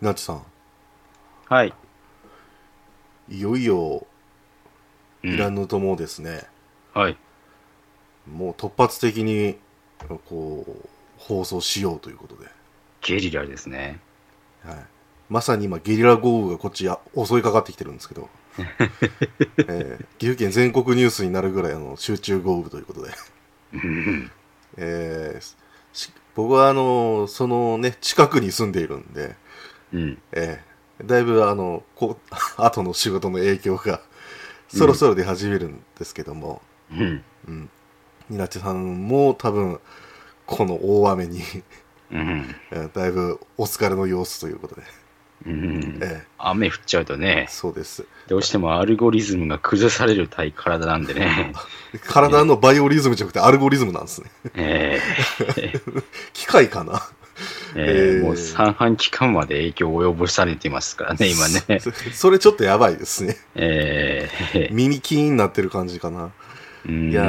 なちさん。はい。いよいようん。いらぬともですね、はい。もう突発的にこう放送しようということで、ゲリラですね。はい、まさに今ゲリラ豪雨がこっちや襲いかかってきてるんですけど、えー岐阜県全国ニュースになるぐらいあの集中豪雨ということで、うん。えーし僕はあのそのね近くに住んでいるんで、うん。えーだいぶあのこ 後の仕事の影響がそろそろ出始めるんですけども、うん。うん、ニナチさんも多分この大雨にうん。えーだいぶお疲れの様子ということで、うん。え雨降っちゃうとーね、そうです。どうしてもアルゴリズムが崩される体体なんでね。体のバイオリズムじゃなくてアルゴリズムなんですね。えー機械かなえーえー。もう三半期間まで影響を及ぼされてますからね、今ね。そ それちょっとやばいですね。えー耳キーンになってる感じかな。うん。いや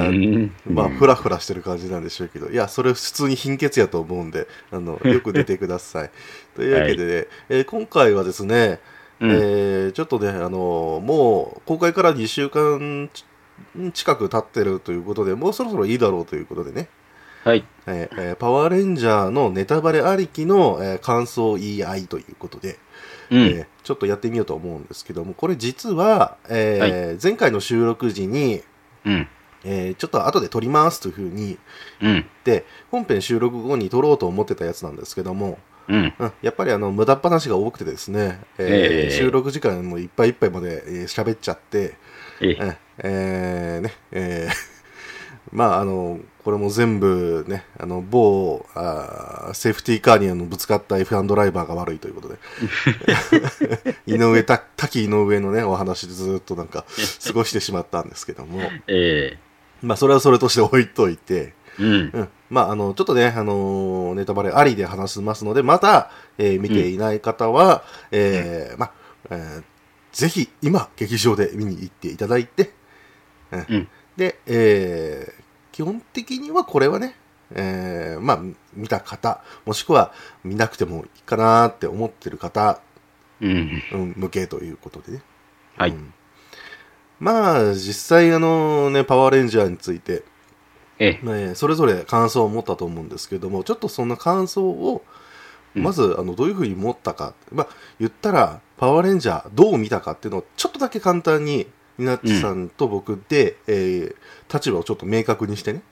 まあうんフラフラしてる感じなんでしょうけど。いやそれ普通に貧血やと思うんであの よく出てください。というわけでね、えー今回はですね、うん。えーちょっとね、あのもう公開から2週間ち近く経ってるということで、もうそろそろいいだろうということでね、はい。えーえーパワーレンジャーのネタバレありきの、えー感想言い合いということで、うん。えーちょっとやってみようと思うんですけども、これ実は、えー前回の収録時に、うん。えーちょっと後で撮りますというふうにうん。言って、本編収録後に撮ろうと思ってたやつなんですけども、うん。うん、やっぱりあの無駄話が多くてですね、えーええ収録時間もいっぱいいっぱいまでえー喋っちゃって、えええーね、えー まああの、これも全部ね、あの、某、あーセーフティーカーにあのぶつかった F1 ドライバーが悪いということで、井上た、滝井上のね、お話でずっとなんか過ごしてしまったんですけども、えまあそれはそれとして置いといて、ーうん。うん。まあ、あの、ちょっとね、あのーネタバレありで話しますので、また、えー見ていない方は、えーまあ、えーぜひ、今、劇場で見に行っていただいて、うん。うん。で、えー基本的にはこれはね、えーまあ、見た方、もしくは見なくてもいいかなって思ってる方、うん。うん、向けということでね。はい。うん。まあ、実際、あのね、パワーレンジャーについて、えね、それぞれ感想を持ったと思うんですけどもちょっとそんな感想をうん。まずあのどういうふうに持ったか、まあ言ったらパワーレンジャーどう見たかっていうのをちょっとだけ簡単にニナッチさんと僕で、えー立場をちょっと明確にしてね、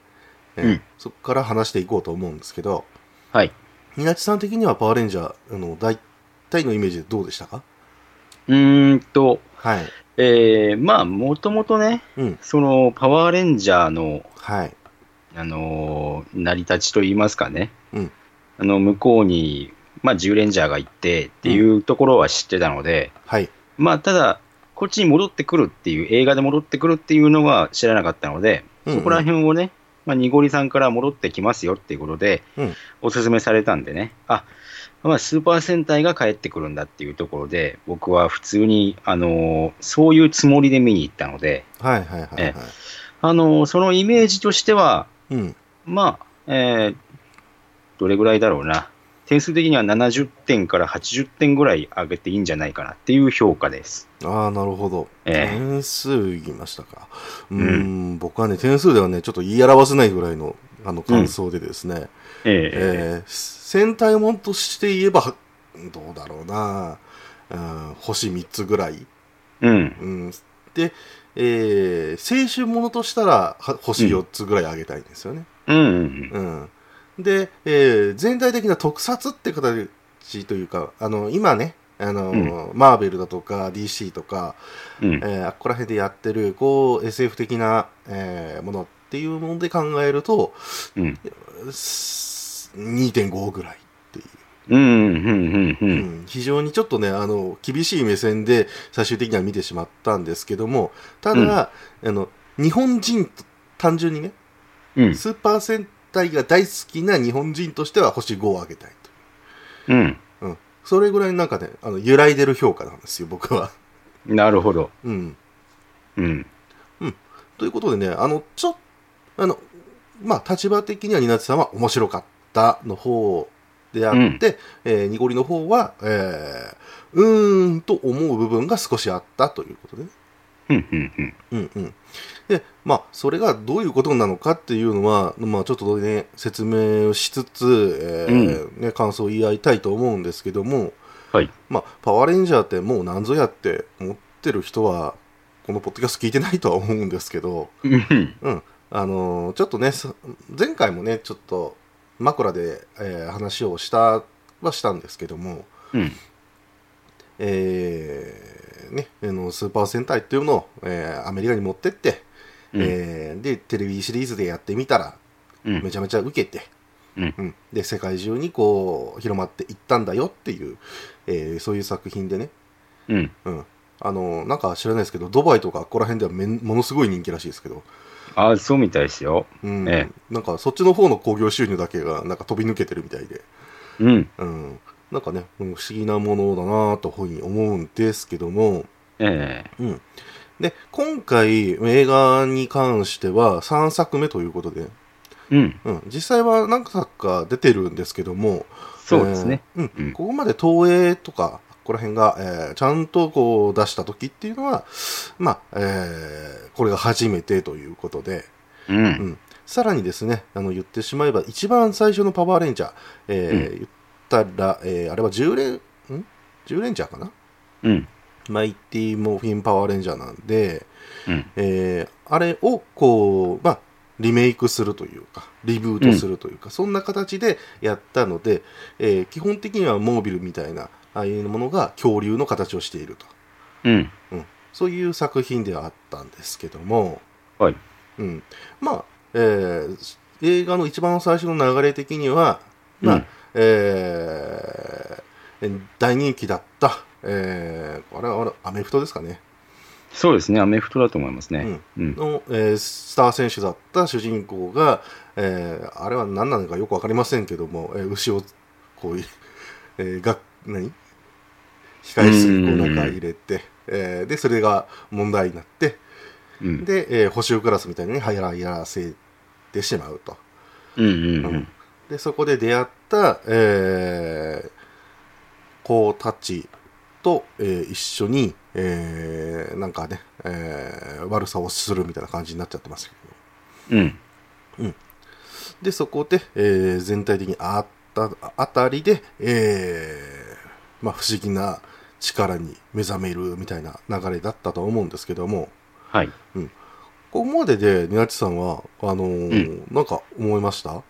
えーうん。そこから話していこうと思うんですけどはい。ニナッチさん的にはパワーレンジャーあの大体のイメージでどうでしたか？うーんと、はい、えー、まあ、もともとね、うん。そのパワーレンジャーの、はい。あのー成り立ちといいますかね、うん。あの向こうに、まあ、10レンジャーが行ってっていうところは知ってたので、はい。まあ、ただ、こっちに戻ってくるっていう、映画で戻ってくるっていうのは知らなかったので、うんうん。そこら辺をね、まあ、ニゴリさんから戻ってきますよっていうことで、うん。おすすめされたんでね、あ、まあ、スーパー戦隊が帰ってくるんだっていうところで、僕は普通に、あのーそういうつもりで見に行ったので、はいはいはいはい。え。あのーそのイメージとしては、うん。まあ、えーどれぐらいだろうな。点数的には70点から80点ぐらい上げていいんじゃないかなっていう評価です。ああ、なるほど。ええ点数言いましたか。うーん、僕はね、点数ではね、ちょっと言い表せないぐらいの、あの、感想でですね、ええー戦隊もんとして言えば、どうだろうな、うん、星3つぐらい。えうん。うん、で、えー青春ものとしたら、は星4つぐらい上げたいんですよね。うんうんうん。で、えー全体的な特撮って形というか、あの、今ね、あの、マーベルだとか DC とか、うん。うん。えーあっこら辺でやってる、こう、SF 的な、えーものっていうもので考えると、うん。す2.5ぐらいっていう。うん。うん。うん。う。うんん非常にちょっとね、あの、厳しい目線で最終的には見てしまったんですけども、ただ、あの、日本人と、単純にね、うん。スーパー戦隊が大好きな日本人としては星5を上げたいうん。と。うん。それぐらいなんかね、あの、揺らいでる評価なんですよ、僕は。なるほど。うん。うん。ということでね、あの、ちょっあの、まあ、立場的には、ニナツさんは面白かったの方であって、えー濁りの方は、えーうーんと思う部分が少しあったということでね。うん、うん、うん。うんうん。で、まあ、それがどういうことなのかっていうのは、まあ、ちょっとね、説明をしつつ、えーね、感想を言い合いたいと思うんですけども、はい。まあ、パワーレンジャーってもう何ぞやって思ってる人は、このポッドキャスト聞いてないとは思うんですけど、うん、うん。あのーちょっとね、そ前回もね、ちょっと枕で、えー話をしたはしたんですけども、うん。えーね、あのスーパー戦隊っていうのを、えーアメリカに持ってって、うん。えーで、テレビシリーズでやってみたら、うん。めちゃめちゃ受けて、うん。うん。で、世界中にこう、広まっていったんだよっていう、えーそういう作品でね、うん。うん。あの、なんか知らないですけど、ドバイとかここら辺ではめんものすごい人気らしいですけど、ああ、そうみたいですよ。うん、え。なんかそっちの方の興行収入だけがなんか飛び抜けてるみたいで、うん。うん、なんかね、うん不思議なものだなというふうに思うんですけども、ええ。うん。で、今回映画に関しては3作目ということで、うん。うん、実際は何作か出てるんですけども、そうですね。えーうん。うん。ここまで東映とか、ここら辺が、えーちゃんとこう出した時っていうのは、まあ、えーこれが初めてということで、う。うん。ん、さらにですね、あの言ってしまえば、一番最初のパワーレンジャー、えー言ったら、えーあれは10レン、ん ?10 レンジャーかな？うん。マイティモーフィンパワーレンジャーなんで、うん。えーあれをこう、まあ、リメイクするというか、リブートするというか、そんな形でやったので、えー基本的にはモービルみたいな、ああいうものが恐竜の形をしていると。うん。そういう作品ではあったんですけども、はい。うん。まあ、えー映画の一番最初の流れ的には、まあ、うんえー大人気だった、えーあれはあれアメフトですかね。そうですね。アメフトだと思いますね。うん。の、えースター選手だった主人公が、えーあれは何なのかよく分かりませんけども、えー牛をこういう、えーが何？控え室にこう中入れて、えーでそれが問題になってうん。で、えー補修クラスみたいに入らやらせてしまうとうん。うん。うん。でそこで出会った、えー子たちと、えー一緒に、えーなんかね、えー悪さをするみたいな感じになっちゃってますけど。うん。で、そこで、えー全体的にあったあたりで、えーまあ、不思議な力に目覚めるみたいな流れだったと思うんですけども、はい。ここまでで、ニナチさんは、あのーうなんか思いました？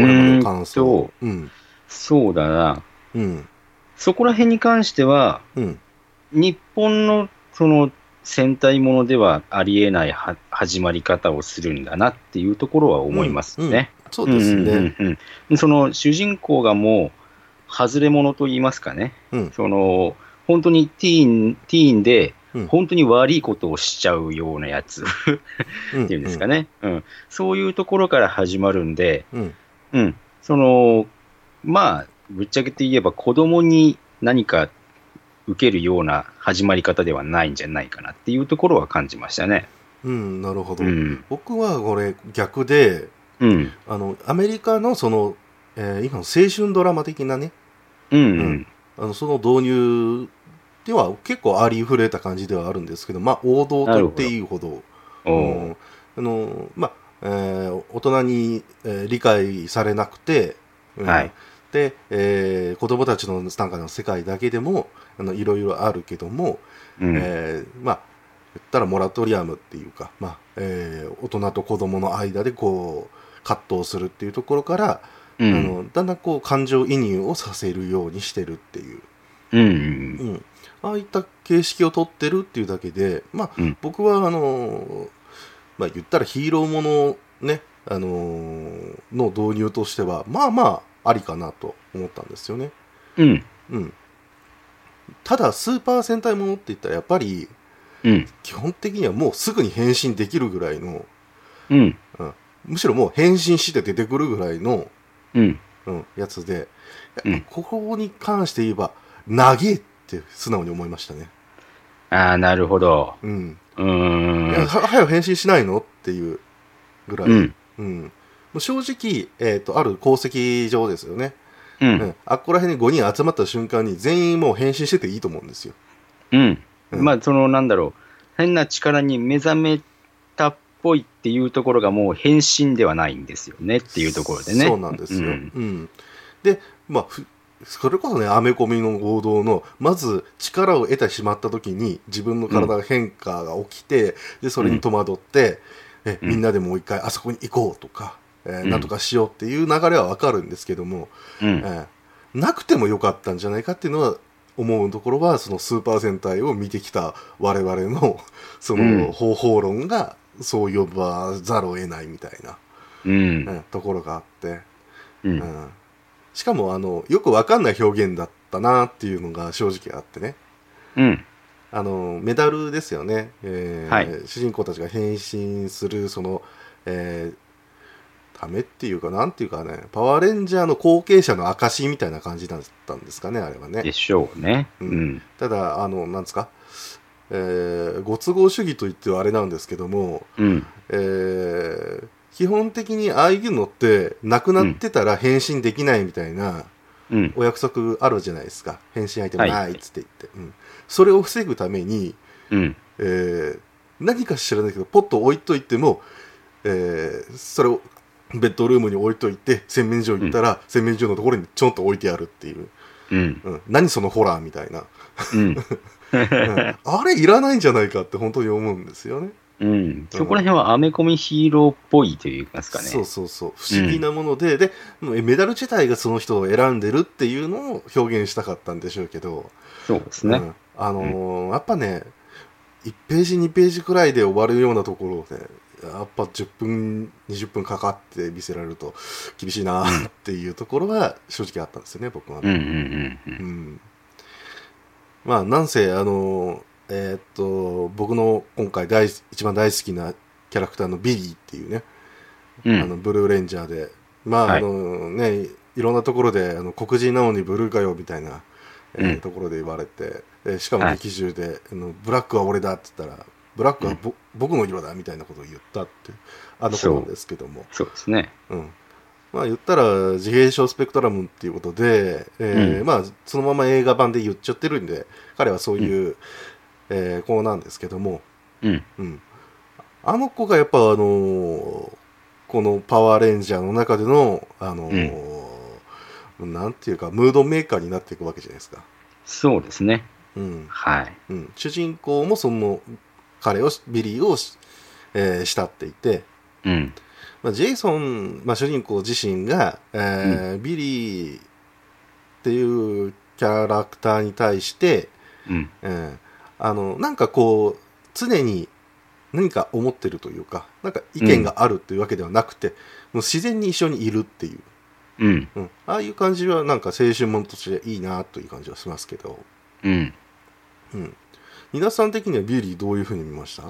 これまでの感想。うん。そうだな。うん。そこら辺に関しては、うん。日本のその戦隊ものではありえないは始まり方をするんだなっていうところは思いますね。そうですね。うんうんうんその主人公がもう、外れ者と言いますかね。うんその本当にティーン、ティーンでうん、本当に悪いことをしちゃうようなやつっうんていうんですかね、うん。そういうところから始まるんで、うん。うん。その、まあ、ぶっちゃけて言えば子供に何か受けるような始まり方ではないんじゃないかなっていうところは感じましたね。うん、なるほど。うん。僕はこれ逆で、うん。あの、アメリカのその、えー今の青春ドラマ的なね、うん。ううんん。あのその導入では結構ありふれた感じではあるんですけど、まあ王道と言っていいほど、おうんーあのまあ、えー大人に、えー理解されなくて、うんはいで、えー子供たちのなんかの世界だけでもあのいろいろあるけども、うん。えーまあ言ったらモラトリアムっていうか、まあえー大人と子供の間でこう葛藤するっていうところから、うん。あのだんだんこう感情移入をさせるようにしてるっていう、うん。うん、ああいった形式をとってるっていうだけで、まあうん僕はあのまあ言ったらヒーローものね、あのーの導入としてはまあまあありかなと思ったんですよね。うん。うん、ただスーパー戦隊ものって言ったらやっぱりうん。基本的にはもうすぐに変身できるぐらいのうん。むしろもう変身して出てくるぐらいの、うん。うん、やつで、うんここに関して言えば長えって素直に思いましたね。ああ、なるほど。うんうーん。は早く返信しないの？っていうぐらい、うん。うん正直、えー、とある功績上ですよね、う。うんん、あっこら辺に5人集まった瞬間に全員もう変身してていいと思うんですよ。うん。うんまあ、その、なんだろう、変な力に目覚めたっぽいっていうところがもう変身ではないんですよねっていうところでね。そうなんですよ。ううんん。で、まあ、ふそれこそね、アメコミの王道の、まず力を得てしまった時に自分の体が変化が起きて、で、それに戸惑って、え、うんみんなでもう一回あそこに行こうとか、えーうんなんとかしようっていう流れはわかるんですけども、うん。えーなくてもよかったんじゃないかっていうのは思うところはそのスーパー戦隊を見てきた我々の そうんの方法論がそう呼ばざるを得ないみたいな、うん。うんところがあって、う。うんんしかもあのよくわかんない表現だったなっていうのが正直あってねうん。あのメダルですよね、えーはい主人公たちが変身するその、えーためっていうかなんていうかねパワーレンジャーの後継者の証みたいな感じだったんですかねあれはねでしょうね。ううんん。ただあのなんですか、えーご都合主義といってはあれなんですけども、うん。えー基本的にああいうのってなくなってたら変身できないみたいなうん。お約束あるじゃないですか。変身アイテムないっつって言って、うん、それを防ぐために、うん。えー何か知らないけどポッと置いといても、えーそれをベッドルームに置いといて洗面所行ったら、洗面所のところにちょんと置いてあるっていう、うん。うん、何そのホラーみたいな、うん。うん。あれいらないんじゃないかって本当に思うんですよねうん。そこら辺はアメコミヒーローっぽいといいますかね。そうそうそう不思議なもので、でもうメダル自体がその人を選んでるっていうのを表現したかったんでしょうけど、そうですね。うんあのーやっぱね1ページ2ページくらいで終わるようなところでやっぱ10分20分かかって見せられると厳しいなっていうところは正直あったんですよね僕はね、うんうんうんう。うんんまあなんせあのーえーっと僕の今回大一番大好きなキャラクターのビリーっていうね、うん。あのブルーレンジャーでまあ、はい。あのねいろんなところであの黒人なのにブルーかよみたいな、えーうん。ところで言われて、えーしかもはい。劇中で、あの「ブラックは俺だ」って言ったら「ブラックはぼ、僕の色だ」みたいなことを言ったってあの子なんですけども。そう。ですね。うん。まあ言ったら自閉症スペクトラムっていうことで、えーうん。まあそのまま映画版で言っちゃってるんで彼はそういう、えー子なんですけども、うん。うん、あの子がやっぱあのーこのパワーレンジャーの中でのあのーなんていうかムードメーカーになっていくわけじゃないですか、そうですね。うんはい。うん、主人公もその彼をビリーをし、えー慕っていて、うん。まあ、ジェイソン、まあ、主人公自身が、えービリーっていうキャラクターに対して、うん。えーあのなんかこう常に何か思ってるというかなんか意見があるっていうわけではなくて、もう自然に一緒にいるっていう、うん。うん、ああいう感じはなんか青春ものとしていいなという感じはしますけど、うん。うん、皆さん的にはビリーどういうふうに見ました？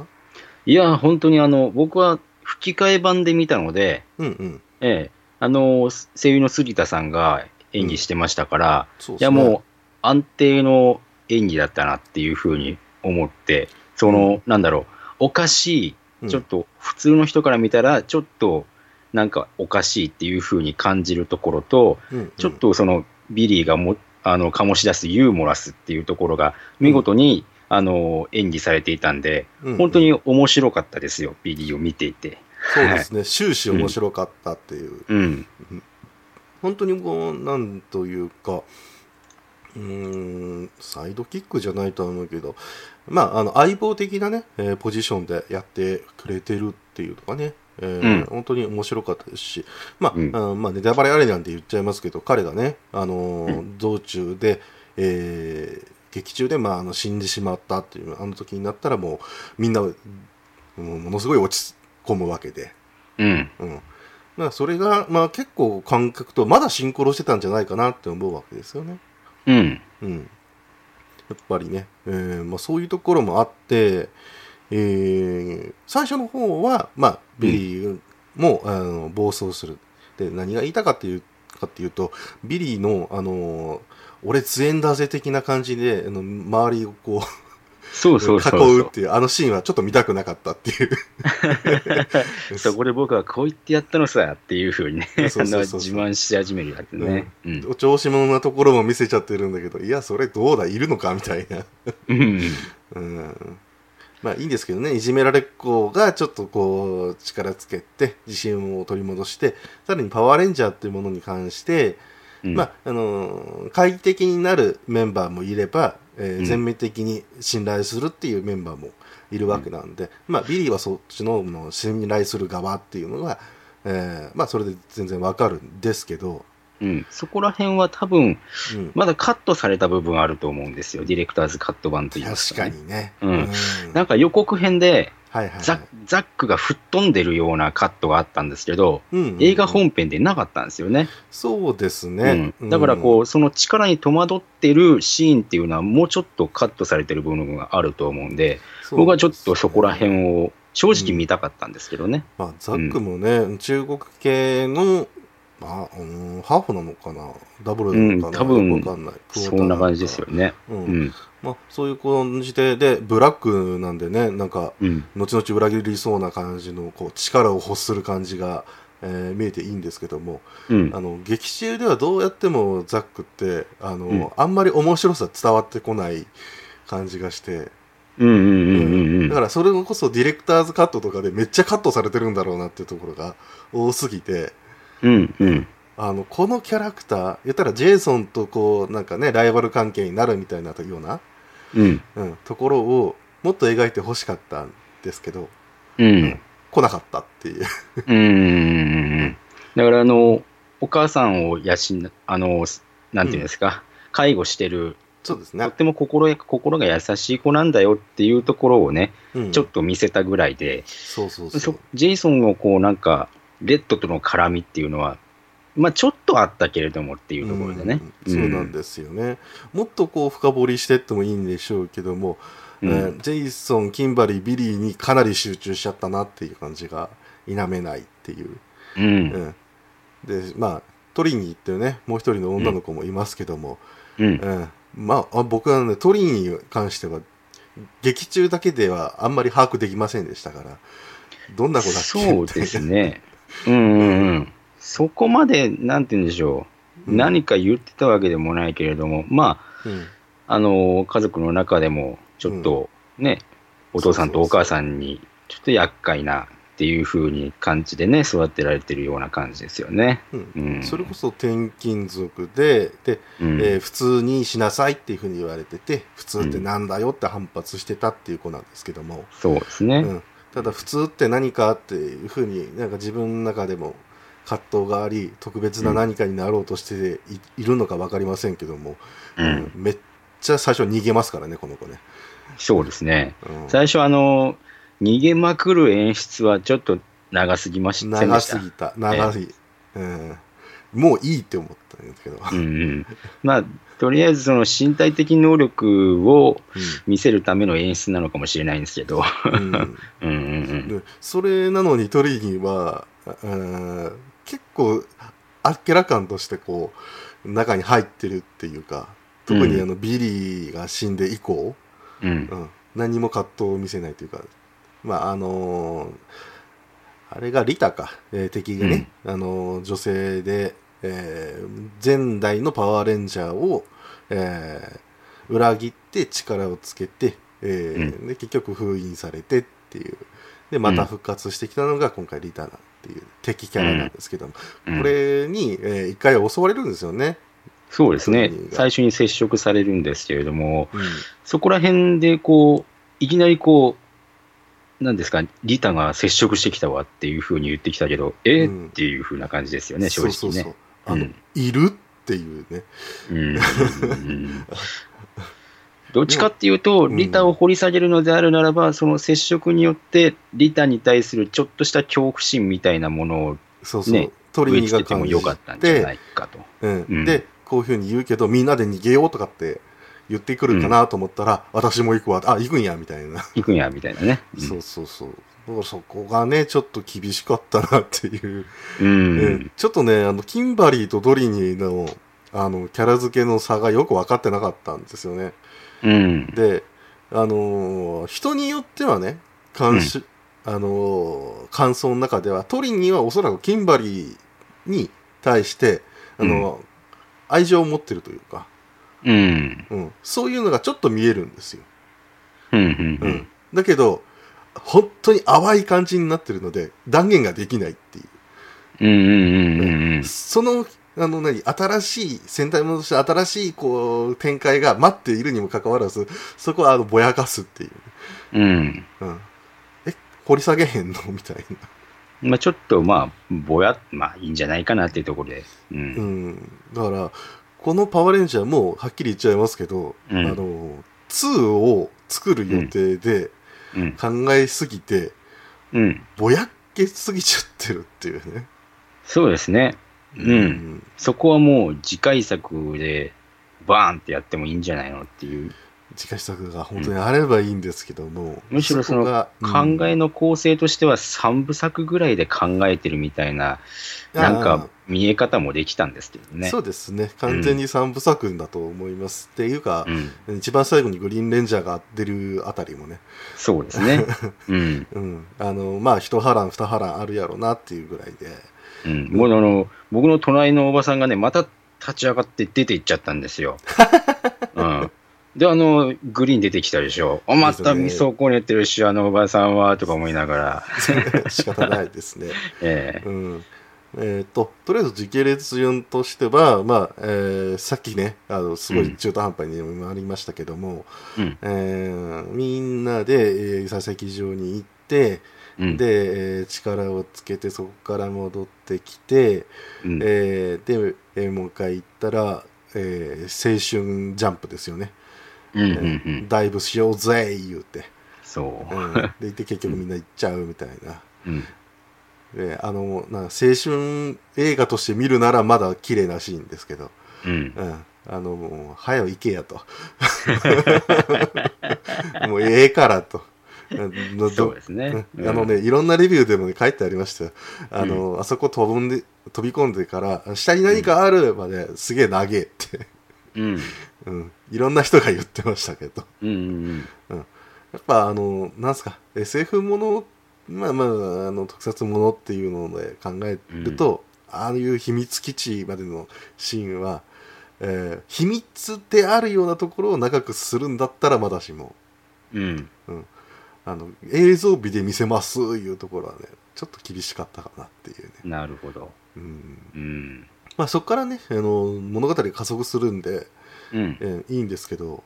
いや、本当にあの、僕は吹き替え版で見たので、うんうん。ええ、あの、声優の杉田さんが演技してましたから、うですね。もう安定の演技だったなっていうふうに思って、その、なんだろう、おかしうん。い、ちょっと普通の人から見たら、ちょっとなんかおかしいっていうふうに感じるところと、うんうん。ちょっとそのビリーがもあの醸し出すユーモラスっていうところが見事に、あの演技されていたんで、うんうん。本当に面白かったですよ、ビリーを見ていて。そうですね。終始面白かったっていう、うん。本当にこうなんというかうーんサイドキックじゃないとは思うけどまああの相棒的なね、えーポジションでやってくれてるっていうのがね、えーうん本当に面白かったですしまあ、うんあまあネタバレあれなんて言っちゃいますけど彼がね、あのーう道中で、えー劇中で、まあ、あの死んでしまったっていうあの時になったらもうみんなものすごい落ち込むわけで。うん。うん、だからそれが、まあ、結構感覚とまだシンクロしてたんじゃないかなって思うわけですよね。うん。うん、やっぱりね、えーまあ、そういうところもあって、えー最初の方は、まあ、ビリーも、あの暴走する。で何が言いたかっていうかっていうとビリーの、あの俺強えんだぜ的な感じであの周りをこうそうそうそう囲そうっていう、あのシーンはちょっと見たくなかったっていう。そこで僕はこう言ってやったのさっていうふうにね、自慢し始めるやつね。うん。お調子者なところも見せちゃってるんだけど、いや、それどうだ、いるのかみたいな。うん。うん。まあいいんですけどね、いじめられっ子がちょっとこう、力つけて、自信を取り戻して、さらにパワーレンジャーっていうものに関して、うんまあ、あのー懐疑的になるメンバーもいれば、えーうん全面的に信頼するっていうメンバーもいるわけなんで、まあ、ビリーはそっちのの信頼する側っていうのが、えーまあ、それで全然わかるんですけど、うん。そこら辺は多分、うん、まだカットされた部分あると思うんですよ。ディレクターズカット版といいます確かか、ね。にね。うんなんか予告編ではいはいはいザッ、ザックが吹っ飛んでるようなカットがあったんですけど、うんうんうん映画本編でなかったんですよね。そうですね。うん、だからこう、その力に戸惑ってるシーンっていうのはもうちょっとカットされてる部分があると思うんで、うん、僕はちょっとそこら辺を正直見たかったんですけどね。まあ、ザックもね、中国系の、まあ、うん、ハーフなのかな？ダブルなのかな、うん多分かんない。そんな感じですよね。う。うんん。まあ、そういう感じで、で、ブラックなんでね、なんか、うん。後々裏切りそうな感じの、こう、力を欲する感じが、えー見えていいんですけども、うんあ。の、劇中ではどうやってもザックって、あの、うんあんまり面白さ伝わってこない感じがして。だからそれこそディレクターズカットとかでめっちゃカットされてるんだろうなっていうところが多すぎて、うんうん。あの、このキャラクター、言ったらジェイソンとこう、なんかね、ライバル関係になるみたいなような、うん。うん、ところをもっと描いて欲しかったんですけど、うん。来なかったっていう。うんうんうんうん。だから、あの、お母さんを養ん、あの、なんていうんですか、介護してる、そうですねとっ。ても心や心が優しい子なんだよっていうところをね、うん、ちょっと見せたぐらいで、そうそうそ。そうジェイソンのこうなんか、レッドとの絡みっていうのは、まあちょっとあったけれどもっていうところでね。うんそうなんですよね。もっとこう深掘りしてってもいいんでしょうけども、うんえージェイソン、キンバリー、ビリーにかなり集中しちゃったなっていう感じが否めないっていう。うん。うん、で、まあ、トリニーっていうね、もう一人の女の子もいますけども、うん。うんまあ、あ僕はね、トリニーに関しては、劇中だけではあんまり把握できませんでしたから、どんな子だっけそうですね。うんうんうん。そこまで、なんて言うんでしょう。うん。何か言ってたわけでもないけれども、まあ、うん。あの、家族の中でも、ちょっとね、お父さんとお母さんに、ちょっと厄介なっていう風に感じでね、育てられてるような感じですよね。それこそ転勤族で、で、うん、えー普通にしなさいっていうふうに言われてて、普通ってなんだよって反発してたっていう子なんですけども、そうですね。うん、ただ普通って何かっていうふうになんか自分の中でも葛藤があり特別な何かになろうとしてい,、るのか分かりませんけども、うん。めっちゃ最初逃げますからねこの子ね、そうですね。うん。最初、あの、逃げまくる演出はちょっと長すぎました。長すぎた。長い、うん、もういいって思ったんですけど、うんうん。まあ、とりあえずその身体的能力を見せるための演出なのかもしれないんですけど。うん。うんそれなのにトリニーは、うん結構あっけらかんとしてこう中に入ってるっていうか特にあの、ビリーが死んで以降、うん。う。ん、何にも葛藤を見せないというかまああのーあれがリタか、えー敵がね、あのー女性で、えー前代のパワーレンジャーを、えー裏切って力をつけて、えーで結局封印されてっていう。でまた復活してきたのが今回リタナっていう敵キャラなんですけども、うん。これに、えー一回襲われるんですよね。そうですね。最初に接触されるんですけれども、うん。そこら辺でこう、いきなりこう、なんですか、リタが接触してきたわっていうふうに言ってきたけど、え？ーうん。っていうふうな感じですよね、正直ね。そうそうそうあの、うん。いる？っていうね。うん どっちかっていうと、うんリタを掘り下げるのであるならば、その接触によって、リタに対するちょっとした恐怖心みたいなものをそうそう。ねトリ植えニーがてもよかったんじゃなて、いかと。うんうんで、こういうふうに言うけど、みんなで逃げようとかって言ってくるかなと思ったら、私も行くわ、あ、行くんや、みたいな。行くんや、みたいなね。うんそうそうそう。だからそこがね、ちょっと厳しかったなっていう。うん。うんちょっとね、あの、キンバリーとドリニーの、あの、キャラ付けの差がよく分かってなかったんですよね。うん。で、あのー人によってはね、監視、あのー感想の中では、トリニーはおそらくキンバリーに対して、あのー愛情を持ってるというか、うん。うん、そういうのがちょっと見えるんですよ。うん。うん。ううんん。だけど、本当に淡い感じになってるので、断言ができないっていう。うん。うん。うん。その、あの何、新しい、戦隊ものとして新しい、こう、展開が待っているにもかかわらず、そこは、あの、ぼやかすっていう。うん。うん。え、掘り下げへんの？みたいな。まあちょっと、まあ、ぼや、まあいいんじゃないかなっていうところで。う。うんん。だから、このパワーレンジャーも、はっきり言っちゃいますけど、うんあの、2を作る予定でうん。考えすぎて、うん。ぼやっけすぎちゃってるっていうね。そうですね。うんそこはもう次回作でバーンってやってもいいんじゃないのっていう。次回作が本当にあればいいんですけども、むしろその考えの構成としては3部作ぐらいで考えてるみたいな、うんなんか見え方もできたんですけどね。そうですね完全に3部作だと思います、っていうかう、ん。一番最後にグリーンレンジャーが出るあたりもね、そうですね。うん。うん、あのまあ一波乱二波乱あるやろうなっていうぐらいでうん。もうあの、僕の隣のおばさんがね、また立ち上がって出て行っちゃったんですよ。うん。で、あの、グリーン出てきたでしょ。お、また味噌こねてるし、あのおばさんは、とか思いながら。仕方ないですね。ええうんえー、ととりあえず時系列順としては、まあえーさっきねあのすごい中途半端にもありましたけども、うん。えーみんなで、えー、佐々木場に行って、うん。で、えー力をつけてそこから戻ってきて、うん、えーで、えーもう一回行ったら、えー青春ジャンプですよね、うん。うん。うえーん。ダイブしようぜ言うて、そうう。ん、で行って結局みんな行っちゃうみたいな。うん。であのな青春映画として見るならまだ綺麗なシーンですけど、うん。うん、あのもう早く行けやと もうええからとのそうですね。うんあのね、いろんなレビューでも、ね、書いてありましたよ。あの、あそこ飛ぶんで、飛び込んでから、下に何かあるまですげえ長えって、うん。うん、いろんな人が言ってましたけど。うん。うん。やっぱ、あの、なんすか、SF もの、まあまあ、あの、特撮ものっていうので考えると、ああいう秘密基地までのシーンは、えー秘密であるようなところを長くするんだったらまだしも、うん。あの映像美で見せますいうところはねちょっと厳しかったかなっていうね、なるほど。うんうん。まあ、そこからねあの物語が加速するんで、うん。えーいいんですけど、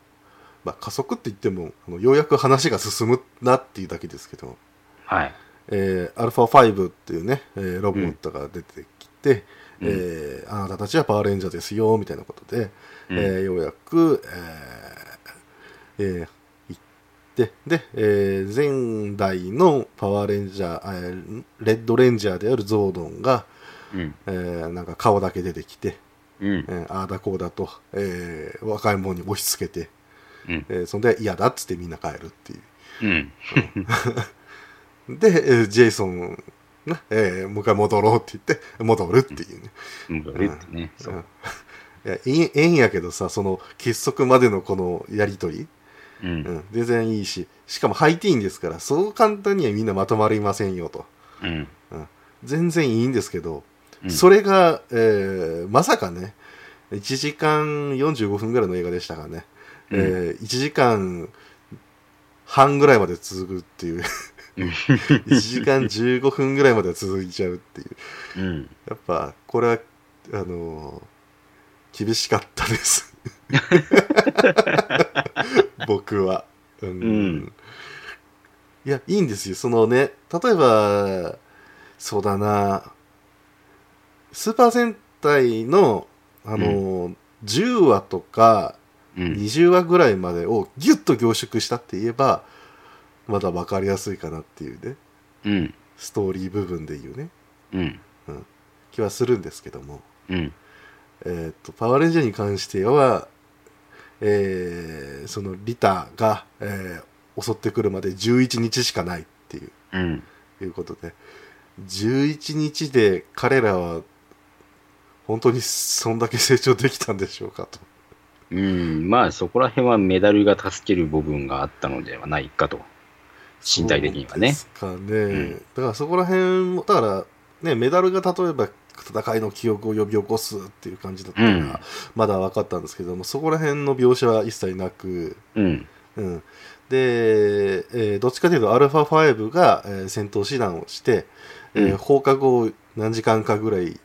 まあ、加速って言ってもあのようやく話が進むなっていうだけですけど、はい。えー、アルファ5っていうね、えーロボットが出てきて、うんえーあなたたちはパワーレンジャーですよみたいなことで、うんえーようやく、えーえー行ってで、えー前代のパワーレンジャー、えーレッドレンジャーであるゾードンが、うん。えーなんか顔だけ出てきて、うん。えーああだこうだと、えー若い者に押し付けて、うん。えーそんで嫌だっつってみんな帰るっていう。うん。で、えージェイソンが、えーもう一回戻ろうって言って、戻るっていうね。戻るってね。そううん。いや、ええええんやけどさ、その結束までのこのやりとり、う。うんん、全然いいし、しかもハイティーンですから、そう簡単にはみんなまとまりませんよと。うん。全然いいんですけど、うんそれが、えーまさかね、1時間45分ぐらいの映画でしたからね、うんえー1時間半ぐらいまで続くっていう、1時間15分ぐらいまで続いちゃうっていう。うん。やっぱ、これは、あのー厳しかったです。僕は。うんうんいや、いいんですよ。そのね、例えば、そうだな、スーパー戦隊の、あのー10話とかうん。20話ぐらいまでをギュッと凝縮したって言えば、まだ分かりやすいかなっていうね、うん。ストーリー部分でいうね、うん。気はするんですけども。うん。えー、とパワーレンジャーに関しては、えーそのリタが、えー襲ってくるまで11日しかないっていううん。いうことで11日で彼らは本当にそんだけ成長できたんでしょうかと、うん、まあそこら辺はメダルが助ける部分があったのではないかと。身体的にはね。ですかね、んだからそこら辺も、だからね、メダルが例えば戦いの記憶を呼び起こすっていう感じだったら、うんまだ分かったんですけども、そこら辺の描写は一切なく、うん。うん、で、えーどっちかというと、アルファ5が、えー戦闘師団をして、えーうん放課後何時間かぐらい、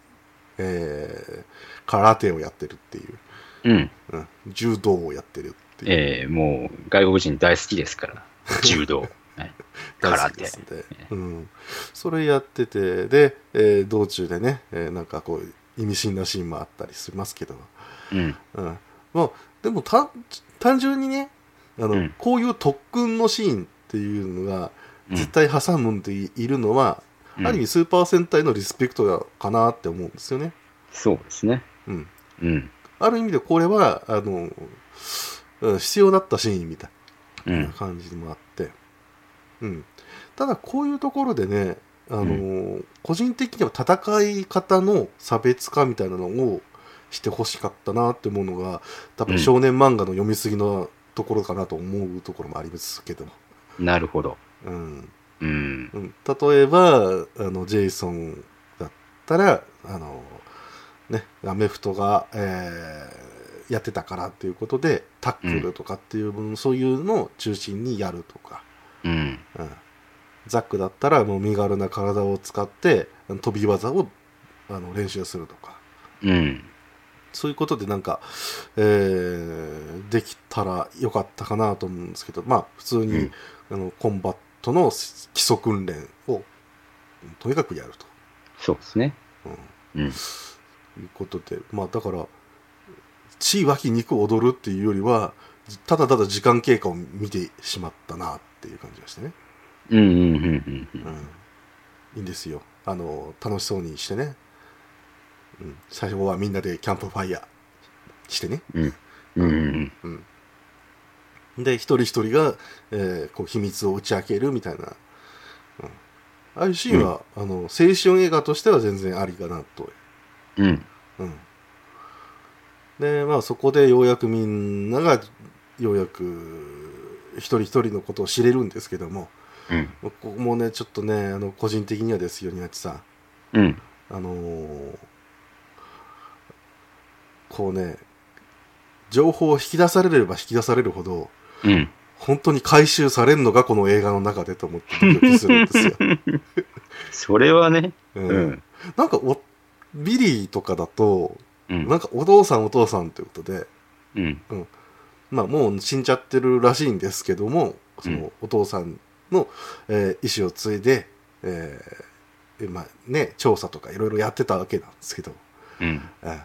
えー空手をやってるっていう、うん。うん、柔道をやってるっていう。ええもう外国人大好きですから。柔道。空手。うん、それやっててで、えー道中でね、えーなんかこう意味深なシーンもあったりしますけど、うん。うん、まあでも単単純にねあの、うん。こういう特訓のシーンっていうのがうん。絶対挟むんでいいるのは、うん。ある意味スーパー戦隊のリスペクトかなって思うんですよね、そうですね。うん、うん。ある意味でこれはあのうん必要だったシーンみたいうん。な感じもあって、うん、ただこういうところでねあの、個人的には戦い方の差別化みたいなのをしてほしかったなって思うのが多分少年漫画の読みすぎのところかなと思うところもありますけど、なるほど。うん。うん。うん、例えばあのジェイソンだったらあの、ね、アメフトが、えーやってたからっていうことでタックルとかっていう分、そういうのを中心にやるとか、うん。うん、ザックだったらもう身軽な体を使って飛び技をあの練習するとかうん。そういうことでなんか、えーできたらよかったかなと思うんですけどまあ普通に、うんあのコンバットの基礎訓練をとにかくやると、そうですね。うん、うん。いうことでまあだから血湧き肉踊るっていうよりはただただ時間経過を見てしまったなっていう感じがしてね。うんうんうんうんうん、いいんですよ。あの楽しそうにしてね、うん、最初はみんなでキャンプファイヤーしてね、うん。うんうんうん、で一人一人が、えーこう秘密を打ち明けるみたいな、うん、ああいうシーンは、あの青春映画としては全然ありかなと、うん。うん、でまあそこでようやくみんながようやく一人一人のことを知れるんですけどもうん。ここもねちょっとねあの個人的にはですよニナチさんうん。あのーこうね情報を引き出されれば引き出されるほどうん。本当に回収されるのがこの映画の中でと思ってドキドキするんですよ、それはね。うんうん。なんかおビリーとかだとうんなんかお父さんお父さんということで、うん。まあ、もう死んじゃってるらしいんですけどもそうんのお父さんの、えー意思を継いで、えーまあね、調査とかいろいろやってたわけなんですけど、うん。えー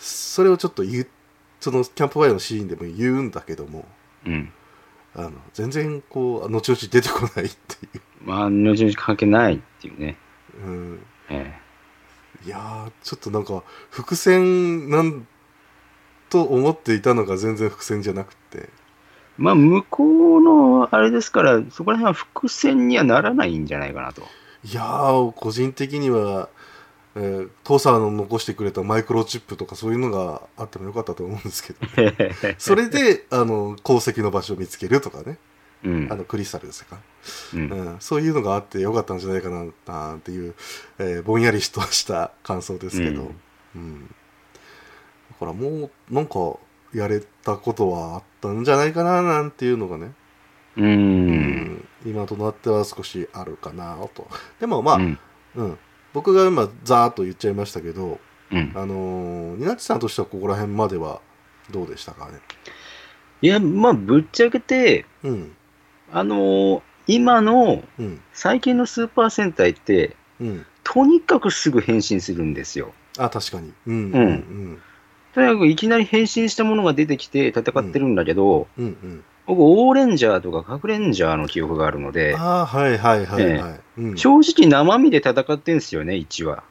それをちょっと言うそのキャンプファイアのシーンでも言うんだけどもうん。あの全然こう後々出てこないっていう、まあ、後々関係ないっていうね。うん、えいやーちょっとなんか伏線なんと思っていたのが全然伏線じゃなくて。えまあ、向こうのあれですから、そこら辺は伏線にはならないんじゃないかなと。いやー個人的には、えー父さんの残してくれたマイクロチップとかそういうのがあってもよかったと思うんですけど、ね、それであの鉱石の場所を見つけるとかね。うん。あ。のクリスタルですか、うん。うん、そういうのがあってよかったんじゃないかななんていう、えーぼんやりとした感想ですけど、うん。うん。だからもうなんかやれたことはあったんじゃないかななんていうのがね、う。うん。今となっては少しあるかなと。でもまあ、うん。うん、僕が今ざーっと言っちゃいましたけどうん。あのー、ニナッチさんとしてはここら辺まではどうでしたかね？いや、まあ、ぶっちゃけて、うん。あのー今のうん。最近のスーパー戦隊って、うん。とにかくすぐ変身するんですよ。あ確かに。うん。うん。うんとにかくいきなり変身したものが出てきて戦ってるんだけど、うん。うん僕、オーレンジャーとか核レンジャーの記憶があるので、ああはいはいはいはい、うん。正直生身で戦ってんですよね、1話。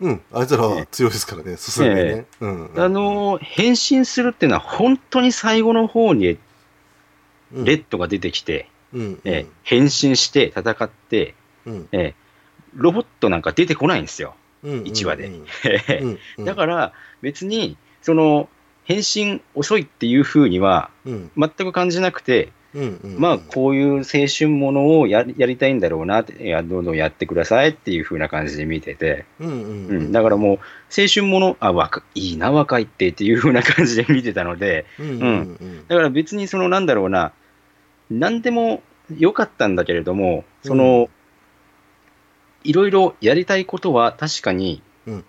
うん、あいつらは強いですからね、すすめね。うん、あのー変身するっていうのは本当に最後の方にうん、レッドが出てきて、うん、えー変身して戦って、うん、えーロボットなんか出てこないんですよ、うん、1話で。うん、うん、だから別に、その、返信遅いっていうふうにはうん。全く感じなくて、うんうんまあ、こういう青春ものをややりたいんだろうなって、いや、どんどんやってくださいっていう風な感じで見てて、うんうんううん。ん、だからもう、青春もの、あ、若いいな、若いってっていう風な感じで見てたので、うんうんうん。だから別にその、なんだろうな、なんでも良かったんだけれども、その、いろいろやりたいことは確かに、うん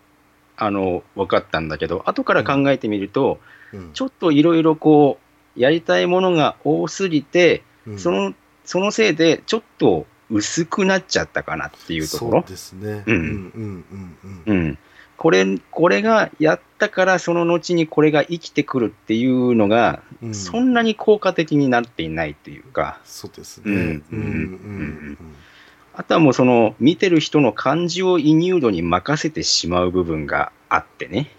あの、分かったんだけど、後から考えてみると、うん。ちょっといろいろこう、やりたいものが多すぎて、うん。その、そのせいで、ちょっと薄くなっちゃったかなっていうところ。そう。ですね。うん。うんうんうんうん。これ、これがやったから、その後にこれが生きてくるっていうのが、うん。うんそんなに効果的になっていないというか、そうですね。うんうん。うんあとはもうその、見てる人の感情移入度に任せてしまう部分があってね。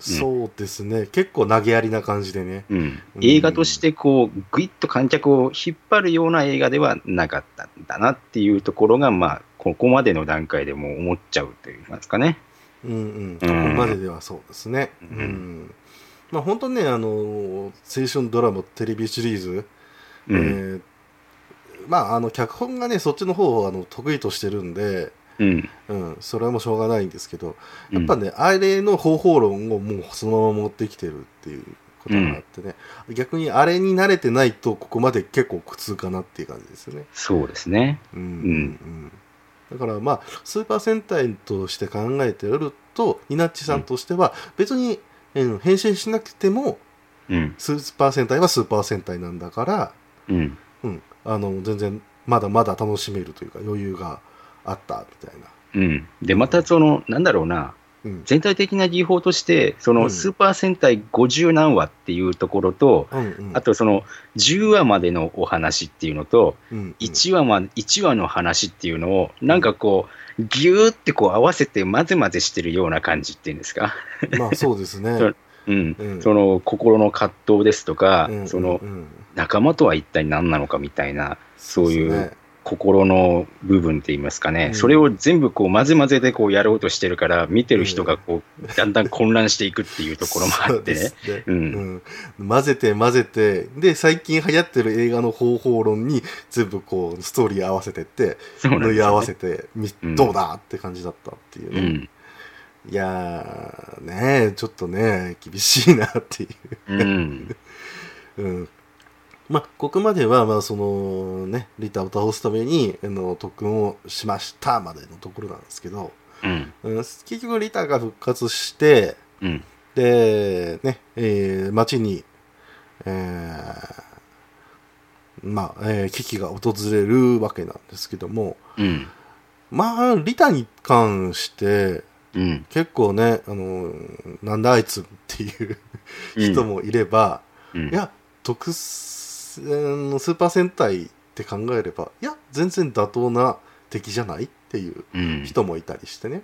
そうですね。結構投げやりな感じでね。うんうん映画としてこう、ぐいっと観客を引っ張るような映画ではなかったんだなっていうところが、まあ、ここまでの段階でもう思っちゃうといいますかね。うんうん。ここまでではそうですね。ううんん。まあ本当ね、あの、青春ドラマ、テレビシリーズ、えうん。ーまあ、あの、脚本がね、そっちの方をあの得意としてるんで、うん。うん、それはもうしょうがないんですけど、うんやっぱね、あれの方法論をもうそのまま持ってきてるっていうことがあってね、逆にあれに慣れてないと、ここまで結構苦痛かなっていう感じですよね。そうですね。うんうんうんだからまあ、スーパー戦隊として考えておると、ニナッチさんとしては、別に、うん、変身しなくても、うん。スーパー戦隊はスーパー戦隊なんだから、うん。うん、あの、全然、まだまだ楽しめるというか、余裕があったみたいな。うん。で、またその、なんだろうな、うん。全体的な技法として、そうのんスーパー戦隊50何話っていうところと、うんうん、あとその10話までのお話っていうのと、うんうん、1話ま、1話の話っていうのを、なんかこう、ぎゅーってこう合わせて混ぜ混ぜしてるような感じっていうんですか？まあそうですね。そううん。うん。その心の葛藤ですとか、うん。そのうん。仲間とは一体何なのかみたいな、そういう心の部分って言いますかね、うん。それを全部こう混ぜ混ぜでこうやろうとしてるから、見てる人がこう、だんだん混乱していくっていうところもあってね。そうね。うん。うん。混ぜて混ぜて、で、最近流行ってる映画の方法論に全部こう、ストーリー合わせてって、縫い合わせて、どうだって感じだったっていうね。うん。いやー、ねえちょっとね、厳しいなっていう。うん。うん。まあ、ここまでは、まあ、そのね、リタを倒すために、あの、特訓をしましたまでのところなんですけど、うん。うん、結局リタが復活して、うん。で、ね、えー街に、えーまあ、えー危機が訪れるわけなんですけども、うん。まあ、リタに関して、うん。結構ね、あの、なんだあいつっていう人もいれば、うん。いや、特ス、えースーパー戦隊って考えれば、いや、全然妥当な敵じゃないっていううん。人もいたりしてね。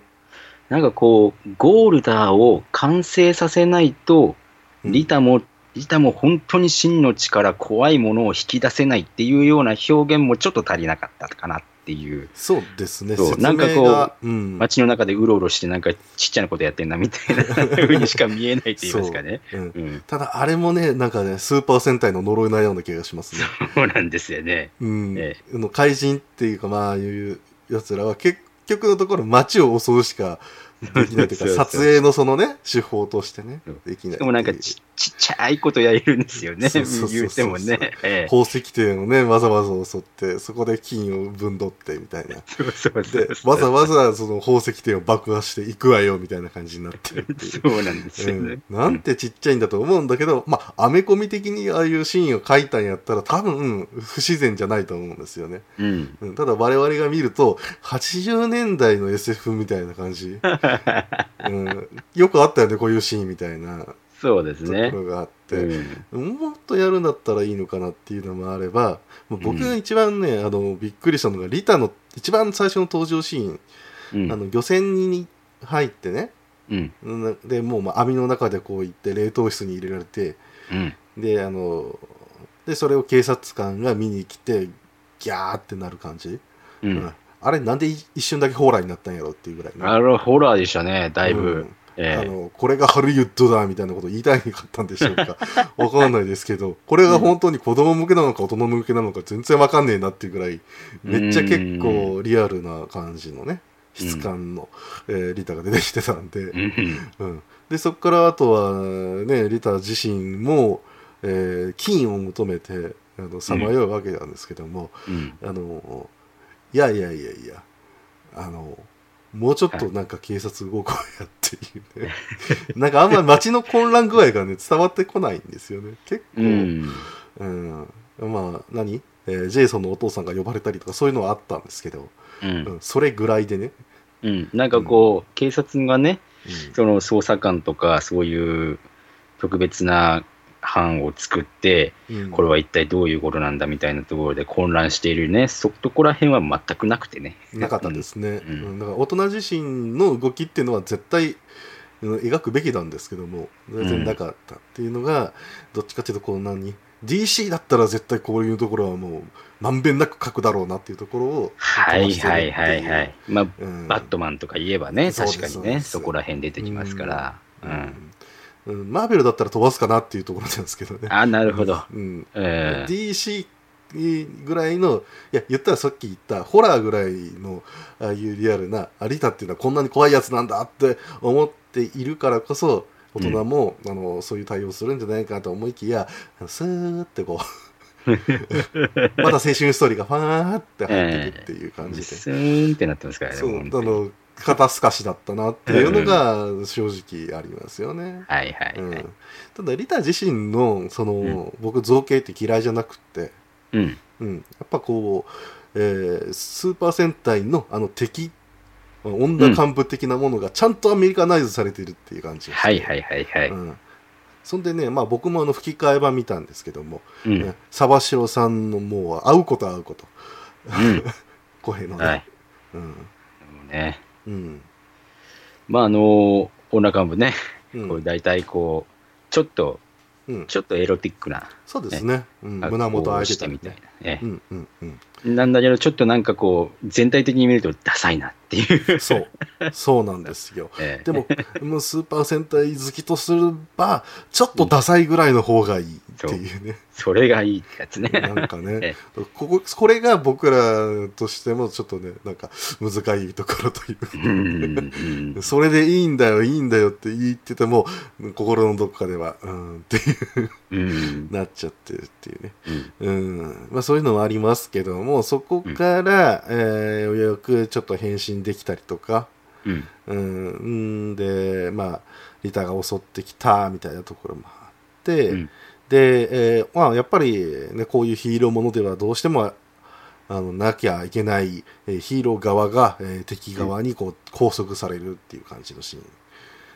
なんかこう、ゴールダーを完成させないと、うんリタも、リタも本当に真の力、怖いものを引き出せないっていうような表現もちょっと足りなかったかなっていう。そうですね、そうなんかこうん街の中でうろうろしてなんかちっちゃなことやってんなみたいな 風にしか見えないって言いますかね。そううんうん。ただ、あれもね、なんかね、スーパー戦隊の呪いなような気がしますね。そうなんですよね。うん。えあの怪人っていうか、まあ、いう奴らは結局のところ街を襲うしか できないというか、撮影のそのね、手法としてねうん、できない。しかもなんかちちっちゃいことやれるんですよね。そうそうそうそう言ってもね。ええ宝石店をね、わざわざ襲って、そこで金をぶんどってみたいな。そうそうそうで、わざわざその宝石店を爆破していくわよみたいな感じになってるっていう。そうなんですよね。うん、なんてちっちゃいんだと思うんだけど、まあ、アメコミ的にああいうシーンを描いたんやったら多分不自然じゃないと思うんですよね。うん。うんただ我々が見ると、80年代の SF みたいな感じ。うん、よくあったよね、こういうシーンみたいなそうですとねこ。ろがあって。うん。もっとやるんだったらいいのかなっていうのもあれば、僕が一番ね、あの、びっくりしたのが、リタの一番最初の登場シーン、うんあの、漁船に入ってね、うん。うんで、もう、まあ、網の中でこう行って、冷凍室に入れられて、うん。で、あの、で、それを警察官が見に来て、ギャーってなる感じ。ううんんあれ、なんでい一瞬だけホーラーになったんやろっていうぐらいね。あれ、ホラーでしたね、だいぶ。ええ。あの、これがハリウッドだみたいなことを言いたいかったんでしょうか。わかんないですけど、これが本当に子供向けなのか大人向けなのか全然わかんねえなっていうぐらい、めっちゃ結構リアルな感じのね、質感の、えーリタが出てきてたんで、うん。うん、でそこからあとはねリタ自身も、えー金を求めてあのさまようわけなんですけども、うん。あのいやいやいやいやあのもうちょっとなんか警察動こうやっていうね、なんかあんまり街の混乱具合がね伝わってこないんですよね。結構、うん。うん。まあ何、えージェイソンのお父さんが呼ばれたりとかそういうのはあったんですけど、うん。うん、それぐらいでね、うん、なんかこう、警察がね、うん。その捜査官とか、そういう特別な班を作って、うん。これは一体どういうことなんだみたいなところで混乱しているね、そこら辺は全くなくてね。なかったですね、うん。うん。だから大人自身の動きっていうのは絶対うん描くべきなんですけども全然なかったっていうのが、どっちかっていうとこう何？DC だったら絶対こういうところはもうまんべんなく書くだろうなっていうところをはいはいはいはい。まあ、うん。バットマンとか言えばね、確かにね、そこら辺出てきますから。うん。うんうん。マーベルだったら飛ばすかなっていうところなんですけどね。あ、なるほど。うん。ええ DC ぐらいのいや言ったらさっき言ったホラーぐらいのああいうリアルなあリタっていうのはこんなに怖いやつなんだって思っているからこそ大人も、あのそういう対応するんじゃないかなと思いきやスーってこう また青春ストーリーがファーって入ってくっていう感じで、スーンってなってますからね。そうあの肩透かしだったなっていうのが正直ありますよね。はいはいうんはい。ただリタ自身のその、うん僕造形って嫌いじゃなくって、うん。うん、やっぱこう、えースーパー戦隊のあの敵温田幹部的なものがちゃんとアメリカナイズされてるっていう感じはいはいはいはい。うん、そんでね、まあ、僕もあの吹き替え版見たんですけども、うん。ねサバシロさんのもう会うこと会うことうん。声のね、はい。うんね。うん。まあ、あの、女幹部ね、うん。こう大体こう、ちょっと、うん、ちょっとエロティックな、そうですね、うん、格胸元好を開いてりしたてみたいねな。えうんうんうん。えなんだけど、ちょっとなんかこう、全体的に見るとダサいなっていう。そう。そうなんですよ。ええ。でも、もうスーパー戦隊好きとすれば、ちょっとダサいぐらいの方がいいっていうね。それがいいってやつね。なんか えね、ここ、これが僕らとしてもちょっとね、なんか難しいところといううん。うん。うん。それでいいんだよ、いいんだよって言ってても、心のどこかでは、うんっていう、うん。なっちゃってるっていうね。うん。うん。まあそういうのもありますけども、そこから、えーようやくちょっと変身できたりとか、うん。うん、うん。で、まあ、リタが襲ってきたみたいなところもあって、うん。で、えーまあ、やっぱり、ね、こういうヒーローものではどうしてもあのなきゃいけない、えーヒーロー側が、えー敵側にこう拘束されるっていう感じのシ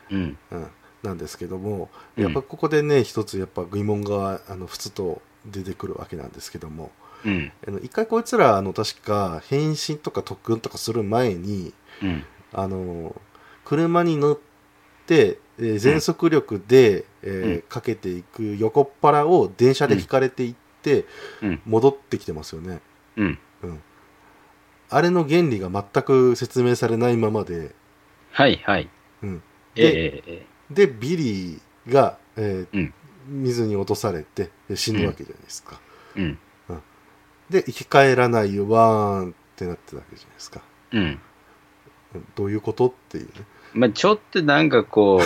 ーン、うん。うん、なんですけども、うん。やっぱここでね一つやっぱ疑問があのふつと出てくるわけなんですけどもうん。あの一回こいつらあの確か変身とか特訓とかする前にうん。あの車に乗って、えー全速力で、えーうん。かけていく横っ腹を電車で引かれていって、うん。戻ってきてますよね、うん。うん、あれの原理が全く説明されないままで、はいはい。うん、えええでビリーが、えーうん。水に落とされてで死ぬわけじゃないですか、えうんで生き返らないよわーんってなってたわけじゃないですかうん。うんどういうことっていうねまあ、ちょっとなんかこ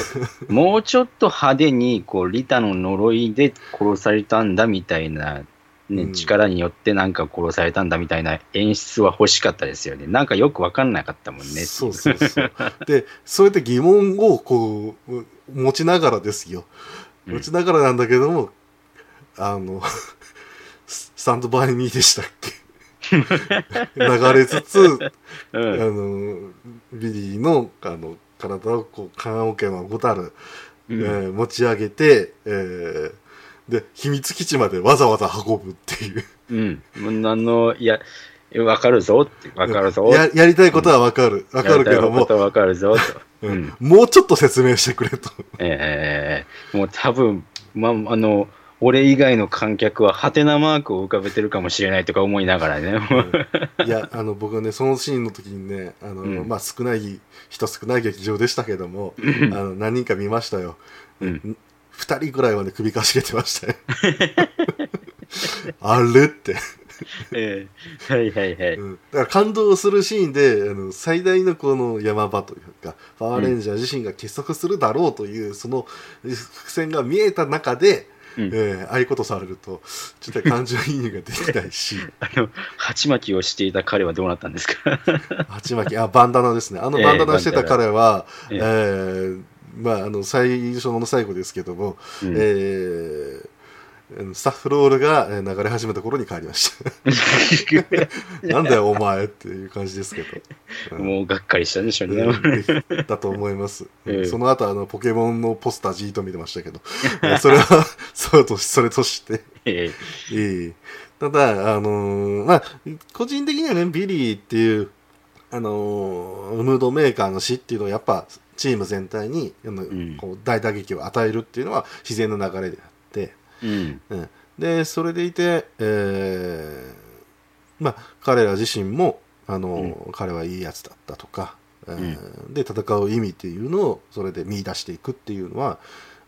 う、もうちょっと派手に、こう、リタの呪いで殺されたんだみたいな、ねうん力によってなんか殺されたんだみたいな演出は欲しかったですよね。なんかよくわかんなかったもんね。そうそうそう。で、それで疑問をこう、持ちながらですよ。うん持ちながらなんだけども、あの、ススタンドバイミーでしたっけ？流れつつ、うあん。の、ビリーの、あの、体をこう、棺桶のごたる、うんえー持ち上げて、えーで、秘密基地までわざわざ運ぶっていう。うん。もうあの、いや、わかるぞって、わかるぞ。ややりたいことはわかる。わかるけどもやりたいこ、とわかるぞと。ううんん。もうちょっと説明してくれと。ええもう多分、ま、あの、俺以外の観客はハテナマークを浮かべてるかもしれないとか思いながらね。いや、あの、僕はね、そのシーンの時にね、あの、うんまあ、少ない、人少ない劇場でしたけども、あの、何人か見ましたよ。うん二人ぐらいはね、首かしげてましたよ。あれって。ええはいはいはい。うんだから感動するシーンで、あの、最大のこの山場というか、パワーレンジャー自身が結束するだろうという、その伏線が見えた中で、うん。えーああいうことされると、ちょっと感情移入ができないし、あの、鉢巻きをしていた彼はどうなったんですか？鉢巻き、あ、バンダナですね。あのええバンダナしてた彼は、ええ。えーまあ、あの、最初の最後ですけども、うん。えースタッフロールがえー流れ始めた頃に帰りました。なんだよ、お前っていう感じですけど。うんもうがっかりしたんでしょうね。うんだと思います。ええその後、あの、ポケモンのポスターじーっと見てましたけど、えそれは、そうとし、それとして、ええ。ただ、あのーまあ、個人的にはね、ビリーっていう、あのームードメーカーの死っていうのは、やっぱ、チーム全体に、あのんこう大打撃を与えるっていうのは自然な流れであって、うん。うん、でそれでいて、えーまあ、彼ら自身もあの、彼はいいやつだったとか、えーで戦う意味っていうのをそれで見出していくっていうのは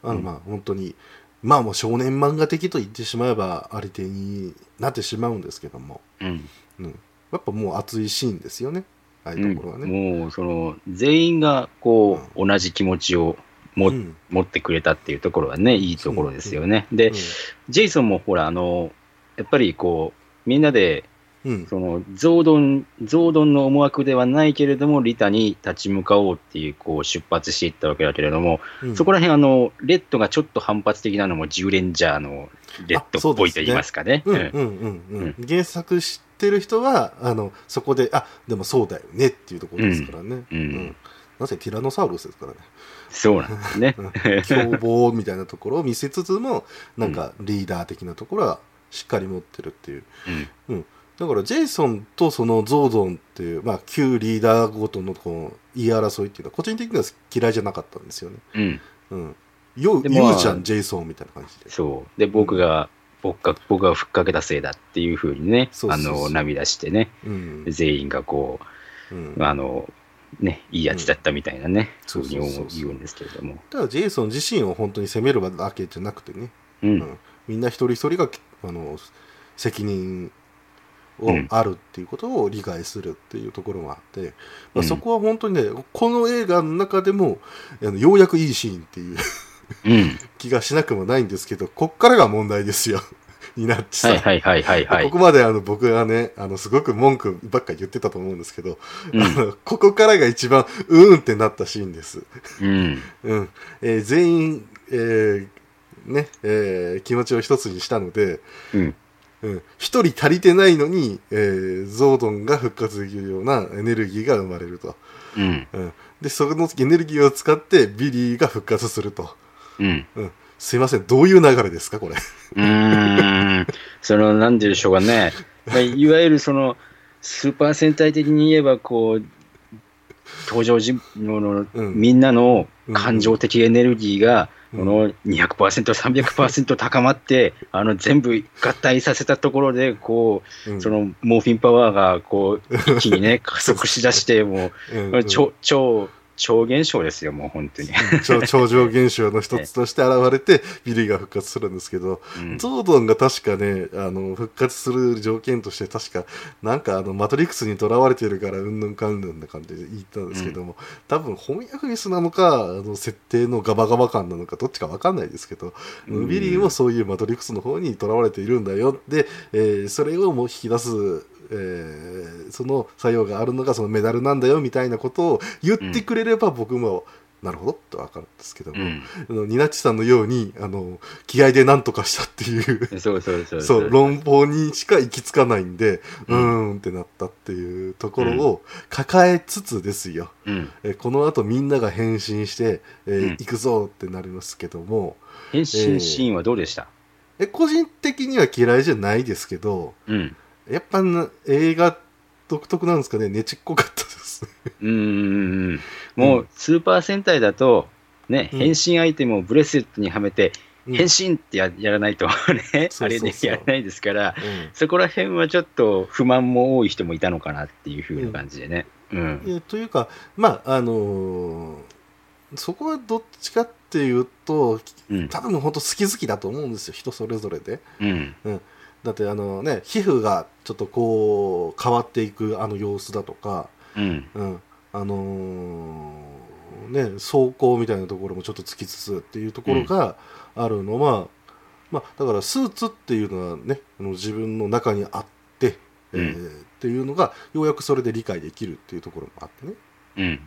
あの、うん。まあ、本当にまあもう少年漫画的と言ってしまえばあり手になってしまうんですけども、うん。うん、やっぱもう熱いシーンですよね。ああいうところはね。もう、その、全員が、こう、同じ気持ちをも、うん。持ってくれたっていうところはね、いいところですよね。でうん、ジェイソンもほら、あの、やっぱりこう、みんなで、うん。その、ゾードン、ゾードンの思惑ではないけれども、リタに立ち向かおうっていう、こう、出発していったわけだけれども、うん。そこら辺、あの、レッドがちょっと反発的なのも、ジュレンジャーのレッドっぽいと言いますかね。うんうん。うんうんうん、原作知ってる人はあのそこであでもそうだよねっていうところですからね、うん。うん。なぜティラノサウルスですからねそうなんですね。うん。凶暴みたいなところを見せつつもなんかリーダー的なところはしっかり持ってるっていう。うん。だからジェイソンとそのゾードンっていう、まあ、旧リーダーごとのこの言い争いっていうのは個人的には嫌いじゃなかったんですよね、うん。うん、ようじゃんジェイソンみたいな感じで。そう。で、僕が、僕が、僕がふっかけたせいだっていうふうにね、あの、涙してね、うん。全員がこうん。う、あの、ね、いいやつだったみたいなね、うん。そうそうそうそう。言うんですけれども。ただジェイソン自身を本当に責めるわけじゃなくてね、う。うん。んみんな一人一人があの責任をうん。あるっていうことを理解するっていうところがあって、まあ、うん。そこは本当にねこの映画の中でもあのようやくいいシーンっていううん。気がしなくもないんですけどこっからが問題ですよになってさ、はいはいはいはいはい。ここまであの僕がねあのすごく文句ばっかり言ってたと思うんですけど、うんあのここからが一番うーんってなったシーンです。うん。うんえー全員、えーねえー気持ちを一つにしたのでうん。うん一、人足りてないのに、えーゾードンが復活できるようなエネルギーが生まれると、うん。うん、でそのエネルギーを使ってビリーが復活すると、うん。うん、すいません。どういう流れですかこれ？うーん。その、なんでしょうかね。まあいわゆるその、スーパー戦隊的に言えば、こう、登場人物のうん。みんなの感情的エネルギーが、この200%、300%高まって、あの全部合体させたところで、こうん。う、そのモーフィンパワーが、こう、一気にね、加速しだして、もうんう、超、超、超現象ですよ、もう本当に。超 超常現象の一つとして現れてビリーが復活するんですけど、うんゾードンが確かねあの復活する条件として確かなんかあのマトリックスにとらわれてるからうんぬんかんぬんな感じで言ったんですけども、多分翻訳ミスなのかあの設定のガバガバ感なのかどっちか分かんないですけど、うんビリーもそういうマトリックスの方にとらわれているんだよで、えーそれをもう引き出すえーその作用があるのがそのメダルなんだよみたいなことを言ってくれれば僕も、なるほどって分かるんですけども、うん。あのニナッチさんのようにあの気合で何とかしたっていうそう論法にしか行き着かないんでううんーんってなったっていうところを抱えつつですよ、うん。えこのあとみんなが変身して、えーうん行くぞってなりますけども変身シーンはどうでした？え個人的には嫌いじゃないですけどうん。やっぱな映画独特なんですかねねちっこかったですねうん。もう、スーパー戦隊だと、ね、うん変身アイテムをブレスレットにはめて、うん変身ってややらないとね、あれでやらないですから、うんそこら辺はちょっと不満も多い人もいたのかなっていう風な感じでね。うん。えというか、まあ、あのーそこはどっちかっていうと、うん。多分本当好き好きだと思うんですよ、人それぞれで。うん。だってあのね、皮膚がちょっとこう変わっていくあの様子だとか、うん。うん、あのーね、走行みたいなところもちょっとつきつつっていうところがあるのは、まあ、だからスーツっていうのはね、あの自分の中にあって、えーうっていうのがようやくそれで理解できるっていうところもあってね。うん。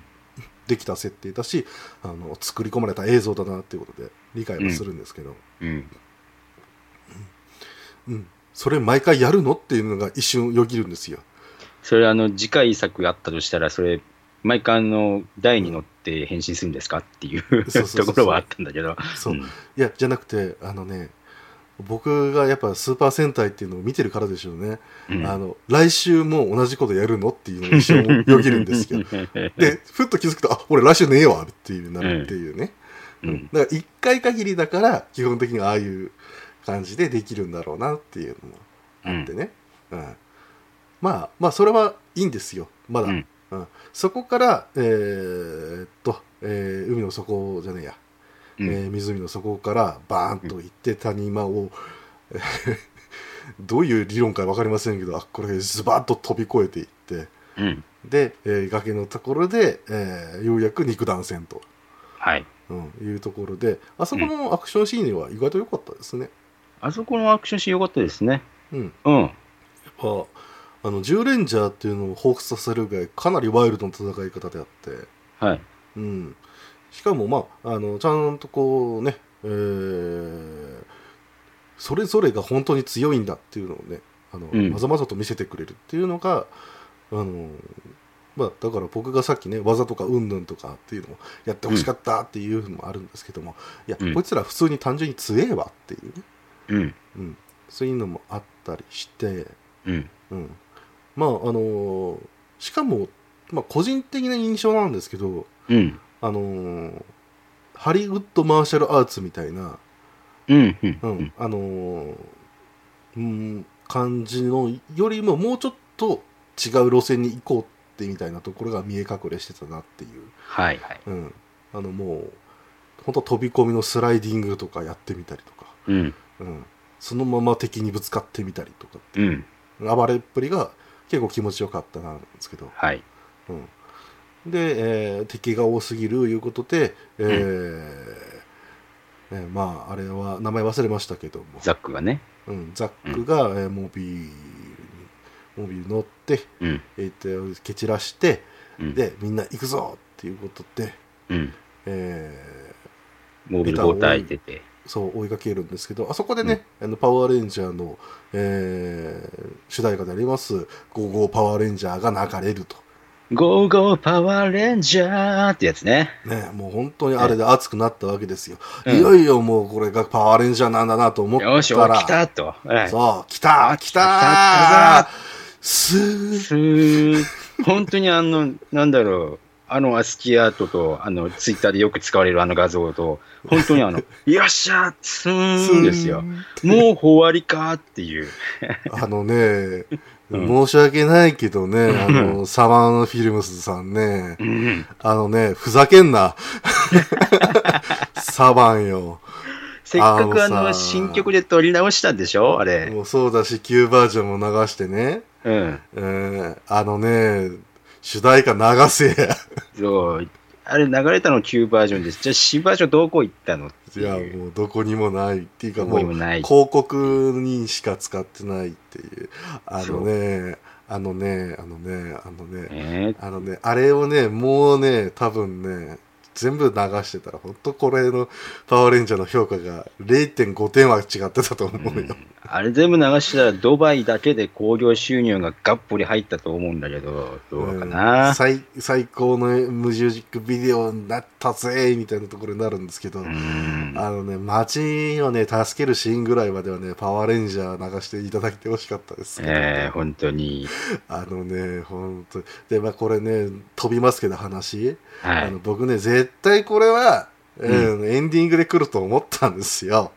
できた設定だしあの作り込まれた映像だなっていうことで理解はするんですけど、うん。うんそれ毎回やるの？っていうのが一瞬よぎるんですよ。それあの、次回作あったとしたら、それ、毎回あの、台に乗って変身するんですか？っていうところはあったんだけど。そう、ん。いやじゃなくてあのね僕がやっぱスーパー戦隊っていうのを見てるからでしょうね、うん。あの来週も同じことやるのっていうのが一瞬よぎるんですよ でふっと気づくとあ俺来週ねえわっていうなるっていうね、うん。だから1回限りだから基本的にああいう感じでできるんだろうなっていうのもあってね、うん。まあまあそれはいいんですよ。まだ、うん。うん。そこからえーっと、えー海の底じゃねえや、うん。えー湖の底からバーンと行って谷間を、えー どういう理論か分かりませんけどあこれズバッと飛び越えていって。うん。で、えー崖のところで、えーようやく肉弾戦と、はい。うん、いうところであそこのアクションシーンは意外と良かったですね。あそこのアクションシーン良かったですね。うん、うん。やっぱあの10レンジャーっていうのを彷彿させるぐらいかなりワイルドな戦い方であって、はい。うん、しかもまああのちゃんとこうね、えーそれぞれが本当に強いんだっていうのをねあの、うんまざまざと見せてくれるっていうのがあのまあ、だから僕がさっきね技とかうんぬんとかっていうのをやってほしかったっていうのもあるんですけども、いや、うんこいつら普通に単純に強えわっていうね、うん。うん、そういうのもあったりして、うん。うん、まああのーしかも、まあ、個人的な印象なんですけど、うん。あのーハリウッドマーシャルアーツみたいな、うん。うん。あのーうん、感じのよりももうちょっと違う路線に行こうってみたいなところが見え隠れしてたなっていう、はいはい。うん、あのもう本当飛び込みのスライディングとかやってみたりとか、うん。うん、そのまま敵にぶつかってみたりとかうん。暴れっぷりが結構気持ちよかったなんですけど、はい。うん、で、えー敵が多すぎるいうことで、えーえーまああれは名前忘れましたけども、ザックがね。うん、ザックが、えーモビールにモビール乗って、うん。えーと蹴散らして、うん。でみんな行くぞっていうことで、うん。えモービル交代出て。ーそう追いかけるんですけどあそこでね、あのパワーレンジャーの、えー主題歌であります「ゴーゴーパワーレンジャー」が流れると。ゴーゴーパワーレンジャーってやつね。ね、もう本当にあれで熱くなったわけですよ。うんいよいよもうこれがパワーレンジャーなんだなと思ったら、よし、お来たと。はい。そう、来た来来たた来たスーすー本当にあの、なんだろう、あのアスキーアートと、あの、ツイッターでよく使われるあの画像と、本当にあの、よっしゃスーンですよ。もう終わりかっていう。あのね、申し訳ないけどね、あの、サマーのフィルムスさんね、あのね、ふざけんな。サバンよ。せっかくあの、新曲で撮り直したんでしょあれ。もうそうだし、旧バージョンも流してね、うん。えーあのね、主題歌流せや。そう。あれ流れたの旧バージョンです。じゃあ、新バージョンどこ行ったのっていや。もうどこにもないっていうかどもう。広告にしか使ってないっていう。あのね、あのね、あのね、あのね、えあのね、あれをね、もうね、多分ね、全部流してたら、本当これのパワーレンジャーの評価が0.5点は違ってたと思うよ。あれ全部流したらドバイだけで興行収入ががっぽり入ったと思うんだけど、どうかうんな。最最高の無ジックビデオになったぜみたいなところになるんですけど、うん。あのね、街をね、助けるシーンぐらいまではね、パワーレンジャー流していただいてほしかったですええ本当に。あのね、本当で、まあこれね、飛びますけど話、はいあの。僕ね、絶対これは、うんエンディングで来ると思ったんですよ。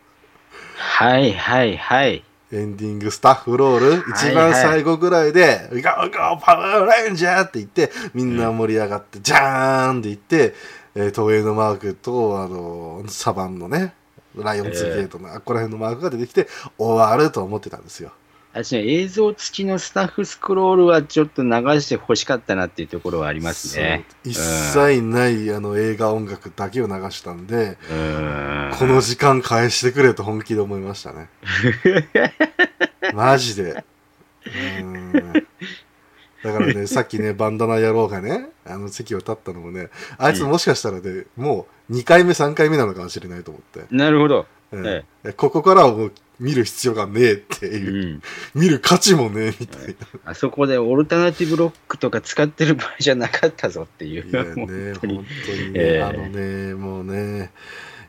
はいはいはい。エンディングスタッフロール、一番最後ぐらいで、ゴーゴーパワーレンジャーって言って、みんな盛り上がって、ジャーンって言って、えー東映のマークと、あの、サバンのね、ライオンズゲートの、あっこら辺のマークが出てきて、終わると思ってたんですよ。私ね、映像付きのスタッフスクロールはちょっと流して欲しかったなっていうところはありますね。一切ない、あの映画音楽だけを流したんで、ん。この時間返してくれと本気で思いましたね。マジで。うーんだからね、さっきね、バンダナ野郎がね、あの席を立ったのもね、あいつもしかしたらね、もう2回目、3回目なのかもしれないと思って。なるほど。うんえここからはもう見る必要がねえってういう、ん。見る価値もねえみたいな。あそこでオルタナティブロックとか使ってる場合じゃなかったぞっていう。いやね、本 本当当ににね、ええあのね、もうね、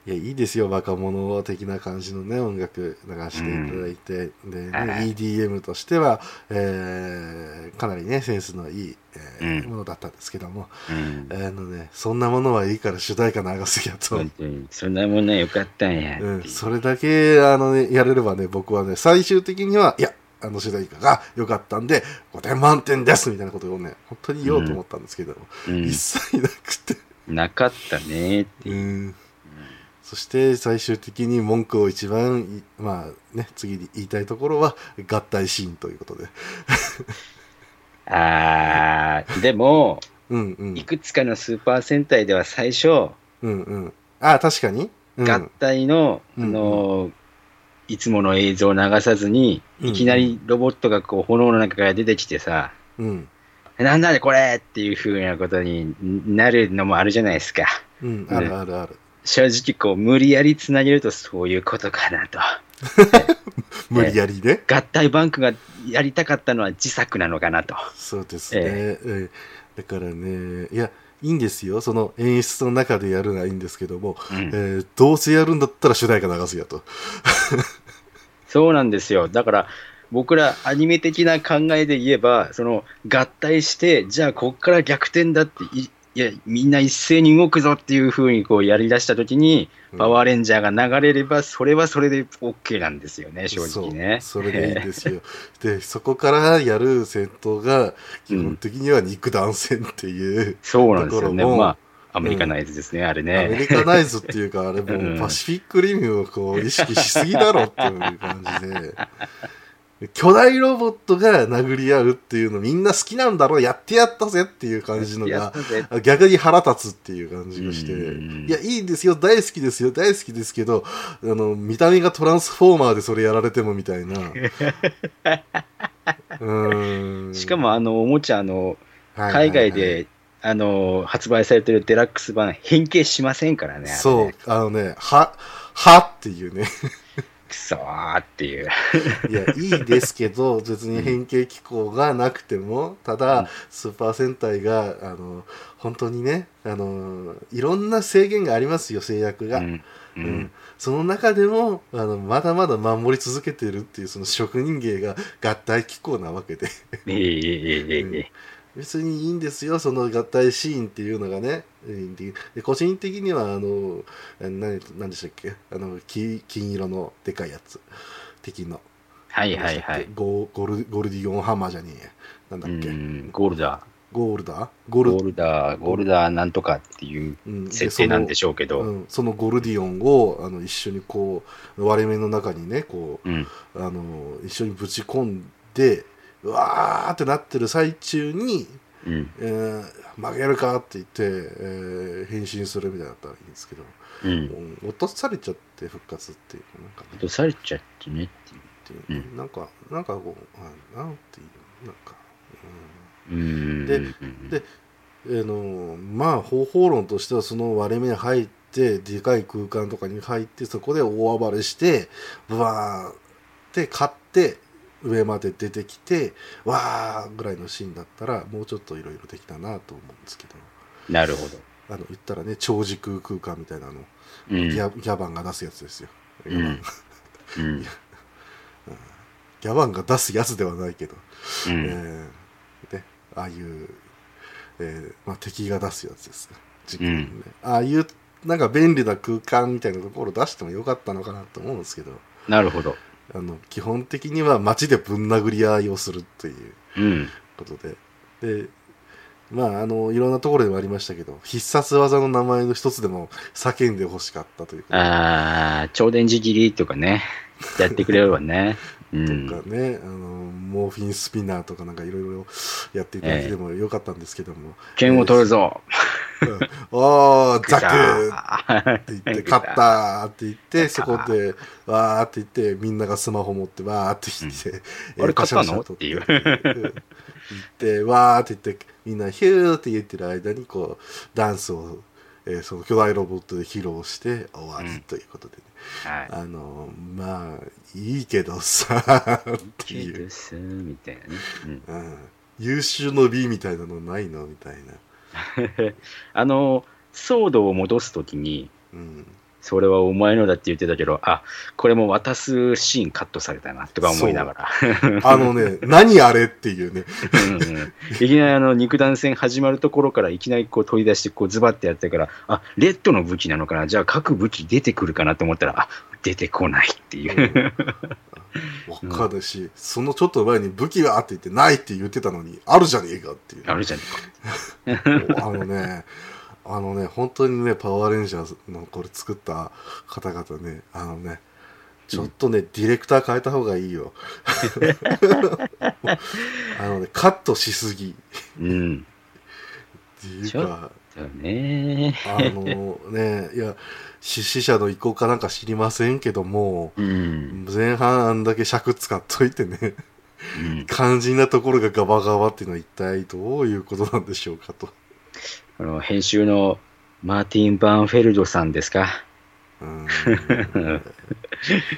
いや、いいですよ、若者的な感じのね、音楽流していただいて、で、ね、はい EDM としては、えーかなりね、センスのいい、えーうん。ものだったんですけども、うん。あのね、そんなものはいいから主題歌流すやと。本当に。そんなもんね、よかったんやう、んそれだけ、あのね、やれればね、僕はね、最終的には、いや、あの主題歌が良かったんで、5点満点ですみたいなことをね、本当に言おうと思ったんですけども、うん。一切なくて、なかったねっていう。うんそして最終的に文句を一番い、まあね、次に言いたいところは合体シーンということで。あー、でも、うんうん。いくつかのスーパー戦隊では最初、うんうん。あ、確かに？うん、合体の、うんあのーいつもの映像を流さずに、うんいきなりロボットがこう炎の中から出てきてさ、うん。なんだねこれっていう風なことになるのもあるじゃないですか。うん。あるあるある。正直こう無理やりつなげるとそういうことかなと。無理やりね。合体バンクがやりたかったのは自作なのかなと。そうですね。ええだからね、いや、いいんですよ。その演出の中でやるのはいいんですけども、うんえーどうせやるんだったら主題歌流すやと。そうなんですよ。だから、僕らアニメ的な考えで言えば、その合体して、じゃあこっから逆転だってい、いや、みんな一斉に動くぞっていう風にこうやり出したときに、パワーレンジャーが流れれば、それはそれで OK なんですよね、正直ね。それでいいんですよ。で、そこからやる戦闘が、基本的には肉弾戦っていう、そうなんですよね。まあ、アメリカナイズですね、あれアメね。リカナイズっていうか、あれもうんうパシフィックリムをこう意識しすぎだろっていう感じで、巨大ロボットが殴り合うっていうのみんな好きなんだろう、やってやったぜっていう感じのが逆に腹立つっていう感じがして、うん。いや、いいんですよ、大好きですよ、大好きですけど、あの、見た目がトランスフォーマーでそれやられてもみたいな。うーん。しかも、あの、おもちゃ、あの、海外で、あの、発売されてるデラックス版、変形しませんからね。そう、あのね、は、はっていうね。くそーっていういやいいですけど別に変形機構がなくても、ただスーパー戦隊があの本当にねあのいろんな制限がありますよ制約が。うん。うん、うん、その中でもあのまだまだ守り続けてるっていうその職人芸が合体機構なわけで、うん、別にいいんですよその合体シーンっていうのがね個人的にはあのえ何何でしたっけ？あの金金色のでかいやつ敵のはいはいはい。ゴーゴルゴルディオンハンマーじゃねえやなんだうっけ、ん、ゴールダゴールダー？ゴー。ルダー、ゴールダーなんとかっていううん設定なんでしょうけど。その,、うん、そのゴルディオンをあの一緒にこう割れ目の中にねこううん。あの一緒にぶち込んでうわーってなってる最中に、うん。えー曲げるかって言って、えー変身するみたいだったらいいんですけど、うん。落とされちゃって復活っていうなんかね落とされちゃってねっていう。っていううんなんかなんかこうあなんていうなんか、うん。でうんでうん、あのまあ方法論としてはその割れ目に入ってでかい空間とかに入ってそこで大暴れしてブワーって勝って上まで出てきてわーぐらいのシーンだったらもうちょっといろいろできたなと思うんですけどなるほど。あの言ったらね超時空空間みたいなの、うん。ギャギャバンが出すやつですよ、ギうんャバンうん。ギャバンが出すやつではないけど、うん。えーね、ああいう、えーまあ、敵が出すやつです時空にね、ああいうなんか便利な空間みたいなところ出してもよかったのかなと思うんですけど、なるほど。あの基本的には街でぶん殴り合いをするといううん。ことででまああのいろんなところでもありましたけど必殺技の名前の一つでも叫んでほしかったというああ、超電磁切りとかね、やってくれればね。うとん。かね、あのモーフィンスピナーとかなんかいろいろやっていただいてもよかったんですけども、剣を取るぞ。うんおーザクって言って、勝ったーって言って、そこで、わーって言って、みんながスマホ持って、わーって言って、えーあれったの？とう。ん。言って、わーって言って、みんなヒューって言ってる間に、こう、ダンスを、えーその巨大ロボットで披露して終わりということでね。はい。あの、まあ、いいけどさ、っていう。けどさみたいなね。うん。うん。優秀の美みたいなのないの？みたいな。あの、騒動を戻すときに、うん。それはお前のだって言ってたけど、あ、これも渡すシーンカットされたなとか思いながら。あのね、何あれっていうね。うんうんいきなりあの肉弾戦始まるところからいきなりこう取り出してこうズバッてやってから、あ、レッドの武器なのかな？じゃあ各武器出てくるかなと思ったら、あ、出てこないっていう。わかるし、そのちょっと前に武器があって言ってないって言ってたのに、あるじゃねえかっていう。あるじゃねあのね、あのね、本当にね、パワーレンジャーズのこれ作った方々ね、あのね、ちょっとね、ディレクター変えた方がいいよ。あのね、カットしすぎ。うん。っていうか。あのね、いや、出資者の意向かなんか知りませんけども、うん。前半あんだけ尺使っといてね、うん肝心なところがガバガバっていうのは一体どういうことなんでしょうかと。あの編集のマーティン・バーンフェルドさんですか？うん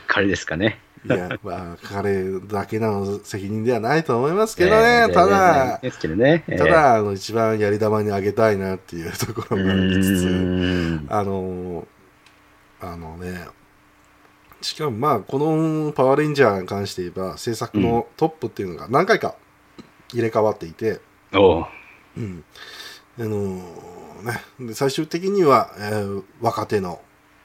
彼ですかね。いや、まあ、彼だけの責任ではないと思いますけどえね、ーただ、ですけどね。ただ、あの、一番やり玉にあげたいなっていうとこえー、ろがありつつ、あの、あのね、しかもまあ、このパワーレンジャーに関して言えば、制作のトップっていうのが何回か入れ替わっていて、おううん。あのね、で最終的には、えー若手の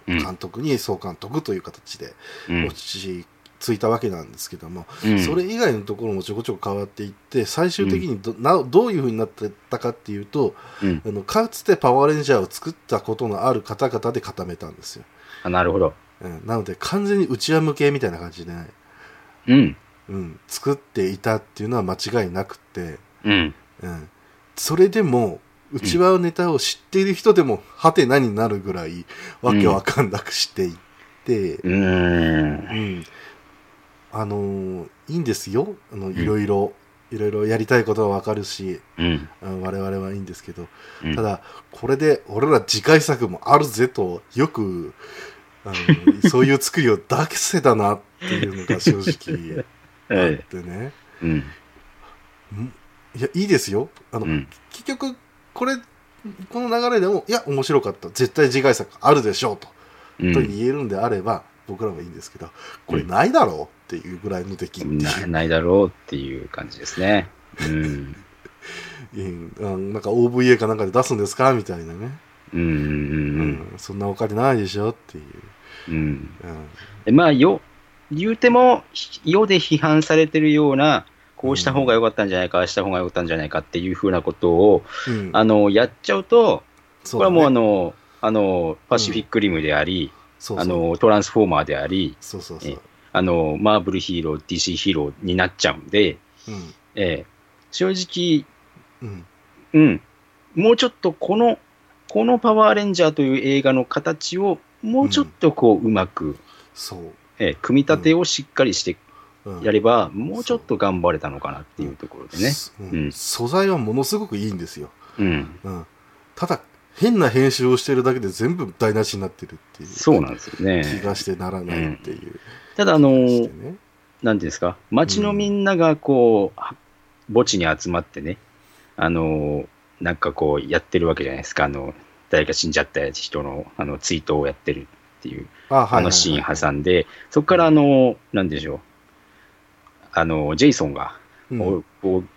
うん監督に総監督という形でうん落ち着いたわけなんですけども、うんそれ以外のところもちょこちょこ変わっていって最終的にど,、などういうふうになってったかっていうとうんあのかつてパワーレンジャーを作ったことのある方々で固めたんですよ、あなるほど。うん、なので完全に内輪向けみたいな感じで、ねうん。うん、作っていたっていうのは間違いなくて、うん。うん、それでも内輪ネタを知っている人でもハテナになるぐらいわけわかんなくしていって、うーんう。ん、あのーいいんですよあのいろいろ、いろいろやりたいことはわかるしうん。我々はいいんですけど、うんただこれで俺ら次回作もあるぜとよくあの そういう作りを出せたなっていうのが正直 あっはい。てね、うん。んいやいいですよあの、うん。結局これこの流れでもいや面白かった。絶対次回作あるでしょうと,、うん。と言えるんであれば僕らはいいんですけどこれないだろう？っていうぐらいの出来っていう、なないだろうっていう感じですね。うん。なんか OVA かなんかで出すんですか？みたいなね、うん。うん。うんうん。そんなお金ないでしょ？っていう、うん。うん。でまあ、よ、言うても、ひ世で批判されてるような、こうした方が良かったんじゃないか、ああした方が良かったんじゃないかっていうふうなことを、うん。あの、やっちゃうと、これはもうあの、あの、パシフィックリムであり、そうそう。あの、トランスフォーマーであり、そうそうそう、あの、マーブルヒーロー、DC ヒーローになっちゃうんで、うん。ええ正直、うん。うん、もうちょっとこの、このパワーレンジャーという映画の形を、もうちょっとこう、うまく、そう、ええ組み立てをしっかりしてうんやれば、もうちょっと頑張れたのかなっていうところでね。う。ん。うん。素材はものすごくいいんですよ、うん。うん、ただ変な編集をしてるだけで全部台無しになってるっていう。そうなんですよ気ね。がしてならないっていう、ただ、あの、ね。なんていうんですか、街のみんながこう、は墓地に集まってね、あの、なんかこう、やってるわけじゃないですか。あの、誰か死んじゃった人の、あの、追悼をやってるっていう、あはいはいはい。あのシーン挟んで、そこからあの、なんでしょう、あの、ジェイソンが、うん。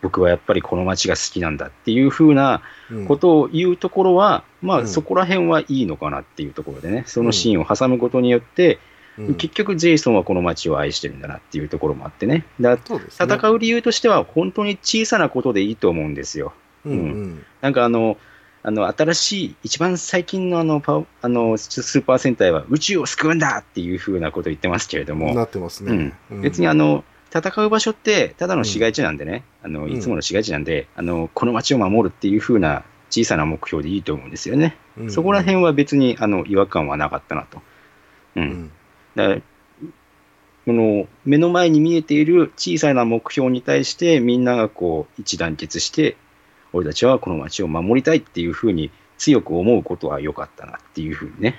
僕はやっぱりこの街が好きなんだっていう風なうん。ことを言うところは、まうん。あそこら辺はいいのかなっていうところでね、そのシーンを挟むことによって、うん。結局ジェイソンはこの街を愛してるんだなっていうところもあってね。だ戦う理由としては本当に小さなことでいいと思うんですよ。うんうん。なんかあの、あの新しい、一番最近のあのパワあのスーパー戦隊は宇宙を救うんだっていうふうなことを言ってますけれども、なってますね、うん。別にあの戦う場所ってただの市街地なんでね、あのん。いつもの市街地なんで、あのこの街を守るっていうふうな小さな目標でいいと思うんですよね。うん。そこら辺は別にあの違和感はなかったなと。ううん。んだこの目の前に見えている小さな目標に対してみんながこう一致団結して俺たちはこの街を守りたいっていうふうに強く思うことは良かったなっていうふうにね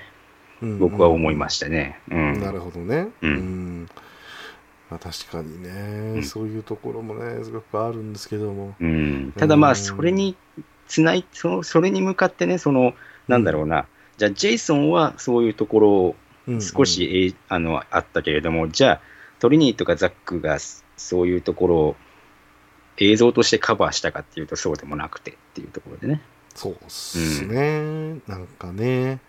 うん。僕は思いましたね。うん。なるほどね。うん。んまあ、確かにね、うん。そういうところもね、すごくあるんですけども。うん、ただまあうんそれにつないそのそれに向かってねそのなんだろうな、じゃあジェイソンはそういうところをうん少し、えいあのあったけれども、じゃあ、トリニーとかザックがそういうところを映像としてカバーしたかっていうと、そうでもなくてっていうところでね。そうっすね、なんかね、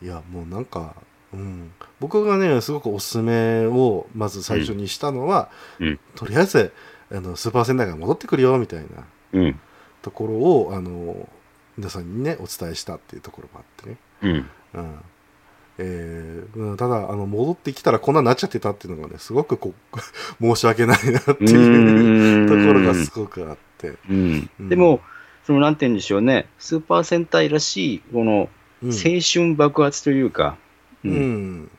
いや、もうなんか、うん、僕がね、すごくおすすめをまず最初にしたのは、うん。とりあえずあのスーパー戦隊が戻ってくるよみたいなうん。ところをあの皆さんにねお伝えしたっていうところもあってね。うん。うん。えーうんただあの戻ってきたらこんなになっちゃってたっていうのがねすごくこう 申し訳ないなってういうところがすごくあって、うん。うん。でも、そのなんて言うんでしょうね、スーパー戦隊らしい、このうん。青春爆発というか、ううん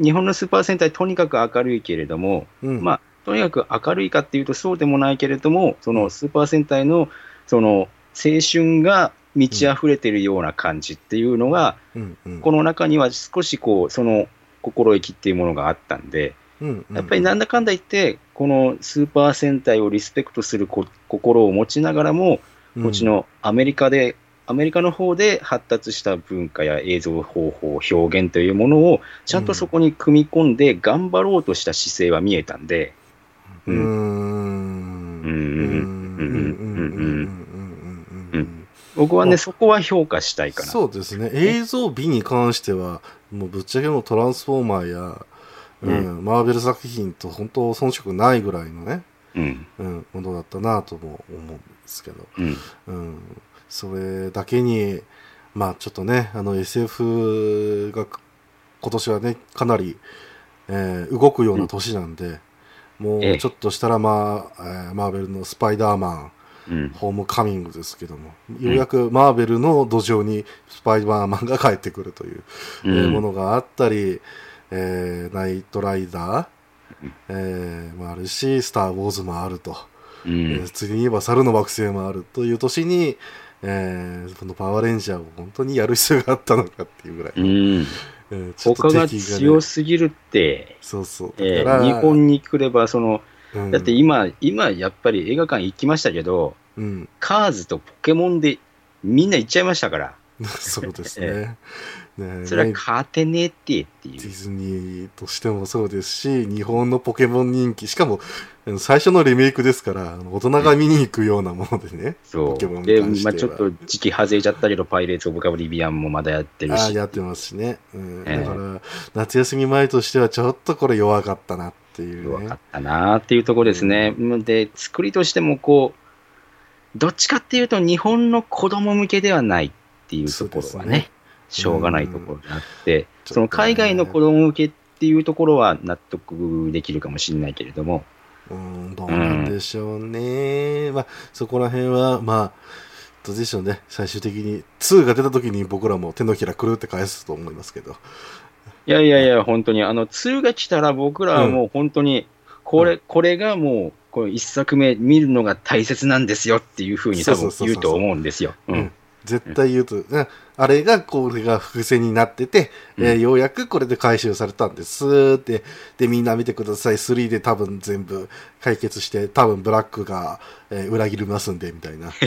日本のスーパー戦隊、とにかく明るいけれども、うん。まあ、とにかく明るいかっていうとそうでもないけれども、そのスーパー戦隊のその青春が満ち溢れてるような感じっていうのが、うんうん。この中には少しこう、その心意気っていうものがあったんで、うんうん。やっぱりなんだかんだ言って、このスーパー戦隊をリスペクトするこ心を持ちながらも、こっちのアメリカで、アメリカの方で発達した文化や映像方法、表現というものをちゃんとそこに組み込んで頑張ろうとした姿勢は見えたんで、うーん。うん。うん。うん。うん。うん。うん。うん。僕はね、あそこは評価したいかな。そうですね映像美に関してはもうぶっちゃけもうトランスフォーマーや、うん。マーベル作品と本当遜色ないぐらいのね、うん。うん、ものだったなとも思うん。ですけど、うん。うん、それだけにまあちょっとねあの SF が今年はねかなり、えー動くような年なんで、もええうちょっとしたらまあ、えーマーベルのスパイダーマンうん。ホームカミングですけども、ようやくマーベルの土壌にスパイダーマンが帰ってくるという、えーものがあったり、えーナイトライダー、えーもあるし、スター・ウォーズもあると、うえーん。次に言えば猿の惑星もあるという年に、えーこのパワーレンジャーを本当にやる必要があったのかっていうぐらい、うん。えーちょっと他が強すぎるって、そうそう。えー日本に来れば、その、うん。だって今、今やっぱり映画館行きましたけど、うん、カーズとポケモンでみんな行っちゃいましたから、そうですね。ねそれは勝てねえってっていう。ディズニーとしてもそうですし、日本のポケモン人気、しかも最初のリメイクですから、大人が見に行くようなものでね、そポケモンう。で、まあちょっと時期外れちゃったけど、パイレーツ・オブ・カブリビアンもまだやってるああ、し。やってますしね。うんええだから、夏休み前としてはちょっとこれ弱かったなっていうね弱かっ。たなーっていうところですね。で、作りとしてもこう、どっちかっていうと日本の子供向けではないっていうところはね、しょうがないところであって、うんその海外の子供向けっていうところは納得できるかもしれないけれども、うん、どうなんでしょうね。まあ、そこら辺は、まあ、どうでしょうね。最終的に、2が出た時に僕らも手のひらくるって返すと思いますけど。いやいやいや、本当に、あの、2が来たら僕らはもう本当に、これ、これがもう、この一作目見るのが大切なんですよっていうふうに多分言うと思うんですよ。ううんん。絶対言うと、ねあれが、これが伏線になってて、えーようやくこれで回収されたんですって、で、みんな見てください。3で多分全部解決して、多分ブラックが、えー裏切りますんで、みたいな。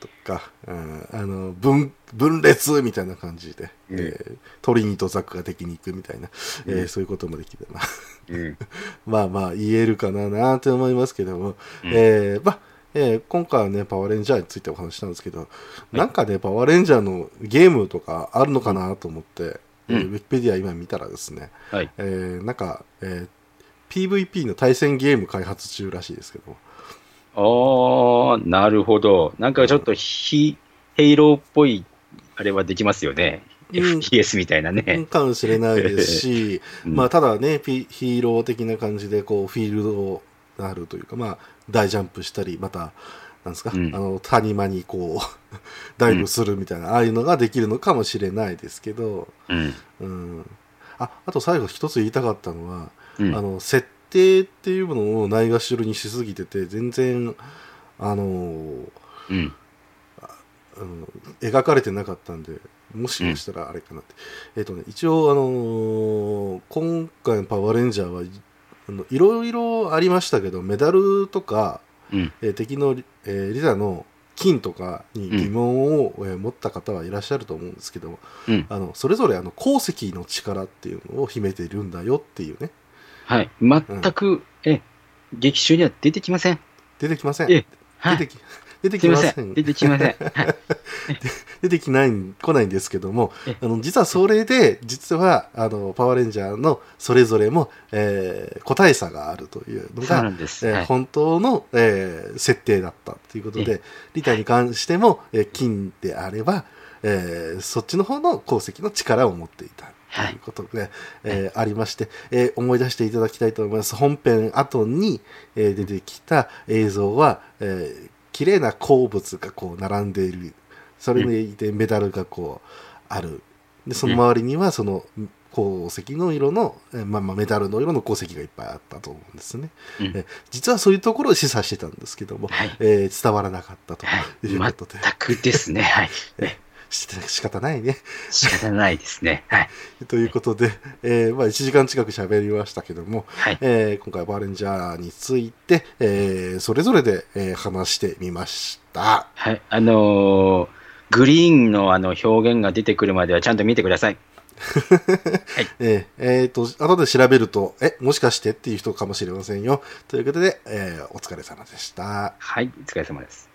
とか、うんあの、分、分裂みたいな感じで、うんえートリニーとザックが敵に行くみたいな、えーうんそういうこともできて、まあ、うん。まあまあ言えるかななって思いますけども、うんえーまあ、えー今回はね、パワーレンジャーについてお話ししたんですけど、なんかね、パワーレンジャーのゲームとかあるのかなと思って、うんえーウィキペディア今見たらですね、はい。えーなんか、えー PVP の対戦ゲーム開発中らしいですけど、ああ、なるほど。なんかちょっとヒ、ヘイローっぽい、あれはできますよね。うん FPS みたいなね。かもしれないですし、うんまあ、ただね、ピヒーロー的な感じで、こう、フィールドがあるというか、まあ、大ジャンプしたり、また、なんですか、うんあの、谷間にこう、ダイブするみたいな、ああいうのができるのかもしれないですけど、うん。うん。あ、あと最後一つ言いたかったのは、うんあの、設定っていうものをないがしろにしすぎてて、全然、あの、うん。あの描かれてなかったんで、もしかしたらあれかなって。えっ、とね、一応、あのー今回のパワーレンジャーはいあのいろいろありましたけど、メダルとか、うん。えー敵のリ,、えーリザの金とかに疑問を、えー持った方はいらっしゃると思うんですけども、うん。あのそれぞれあの鉱石の力っていうのを秘めているんだよっていうね、はい。全く、え、劇中には出てきません。出てきません。えはい。出てき出て。きません。出てきません。はい。出てきない来ないんですけどもえあの実はそれで実はあのパワーレンジャーのそれぞれも、えー個体差があるというのが。え。本当の、えー設定だったということえでリタに関しても、えー金であれば、えーそっちの方の鉱石の力を持っていた。ということで、えーありまして、えー思い出していただきたいと思います。本編後に、えー出てきた映像は、えー綺麗な鉱物がこう並んでいる。それにいてメダルがこうある。で、その周りにはその鉱石の色の、えーまあまあメダルの色の鉱石がいっぱいあったと思うんですね。うんえー実はそういうところを示唆してたんですけども、はいえー伝わらなかったとはいいうことで、全くですね。はい。仕方ないね。仕方ないですね。はい。ということで、えーまあ、1時間近く喋りましたけども、はい。えー今回はバーレンジャーについて、えーそれぞれで、えー話してみました。はい。あのーグリーンのあの表現が出てくるまではちゃんと見てください。えーえーと、後で調べると、え、もしかしてっていう人かもしれませんよ。ということで、えーお疲れ様でした。はい。お疲れ様です。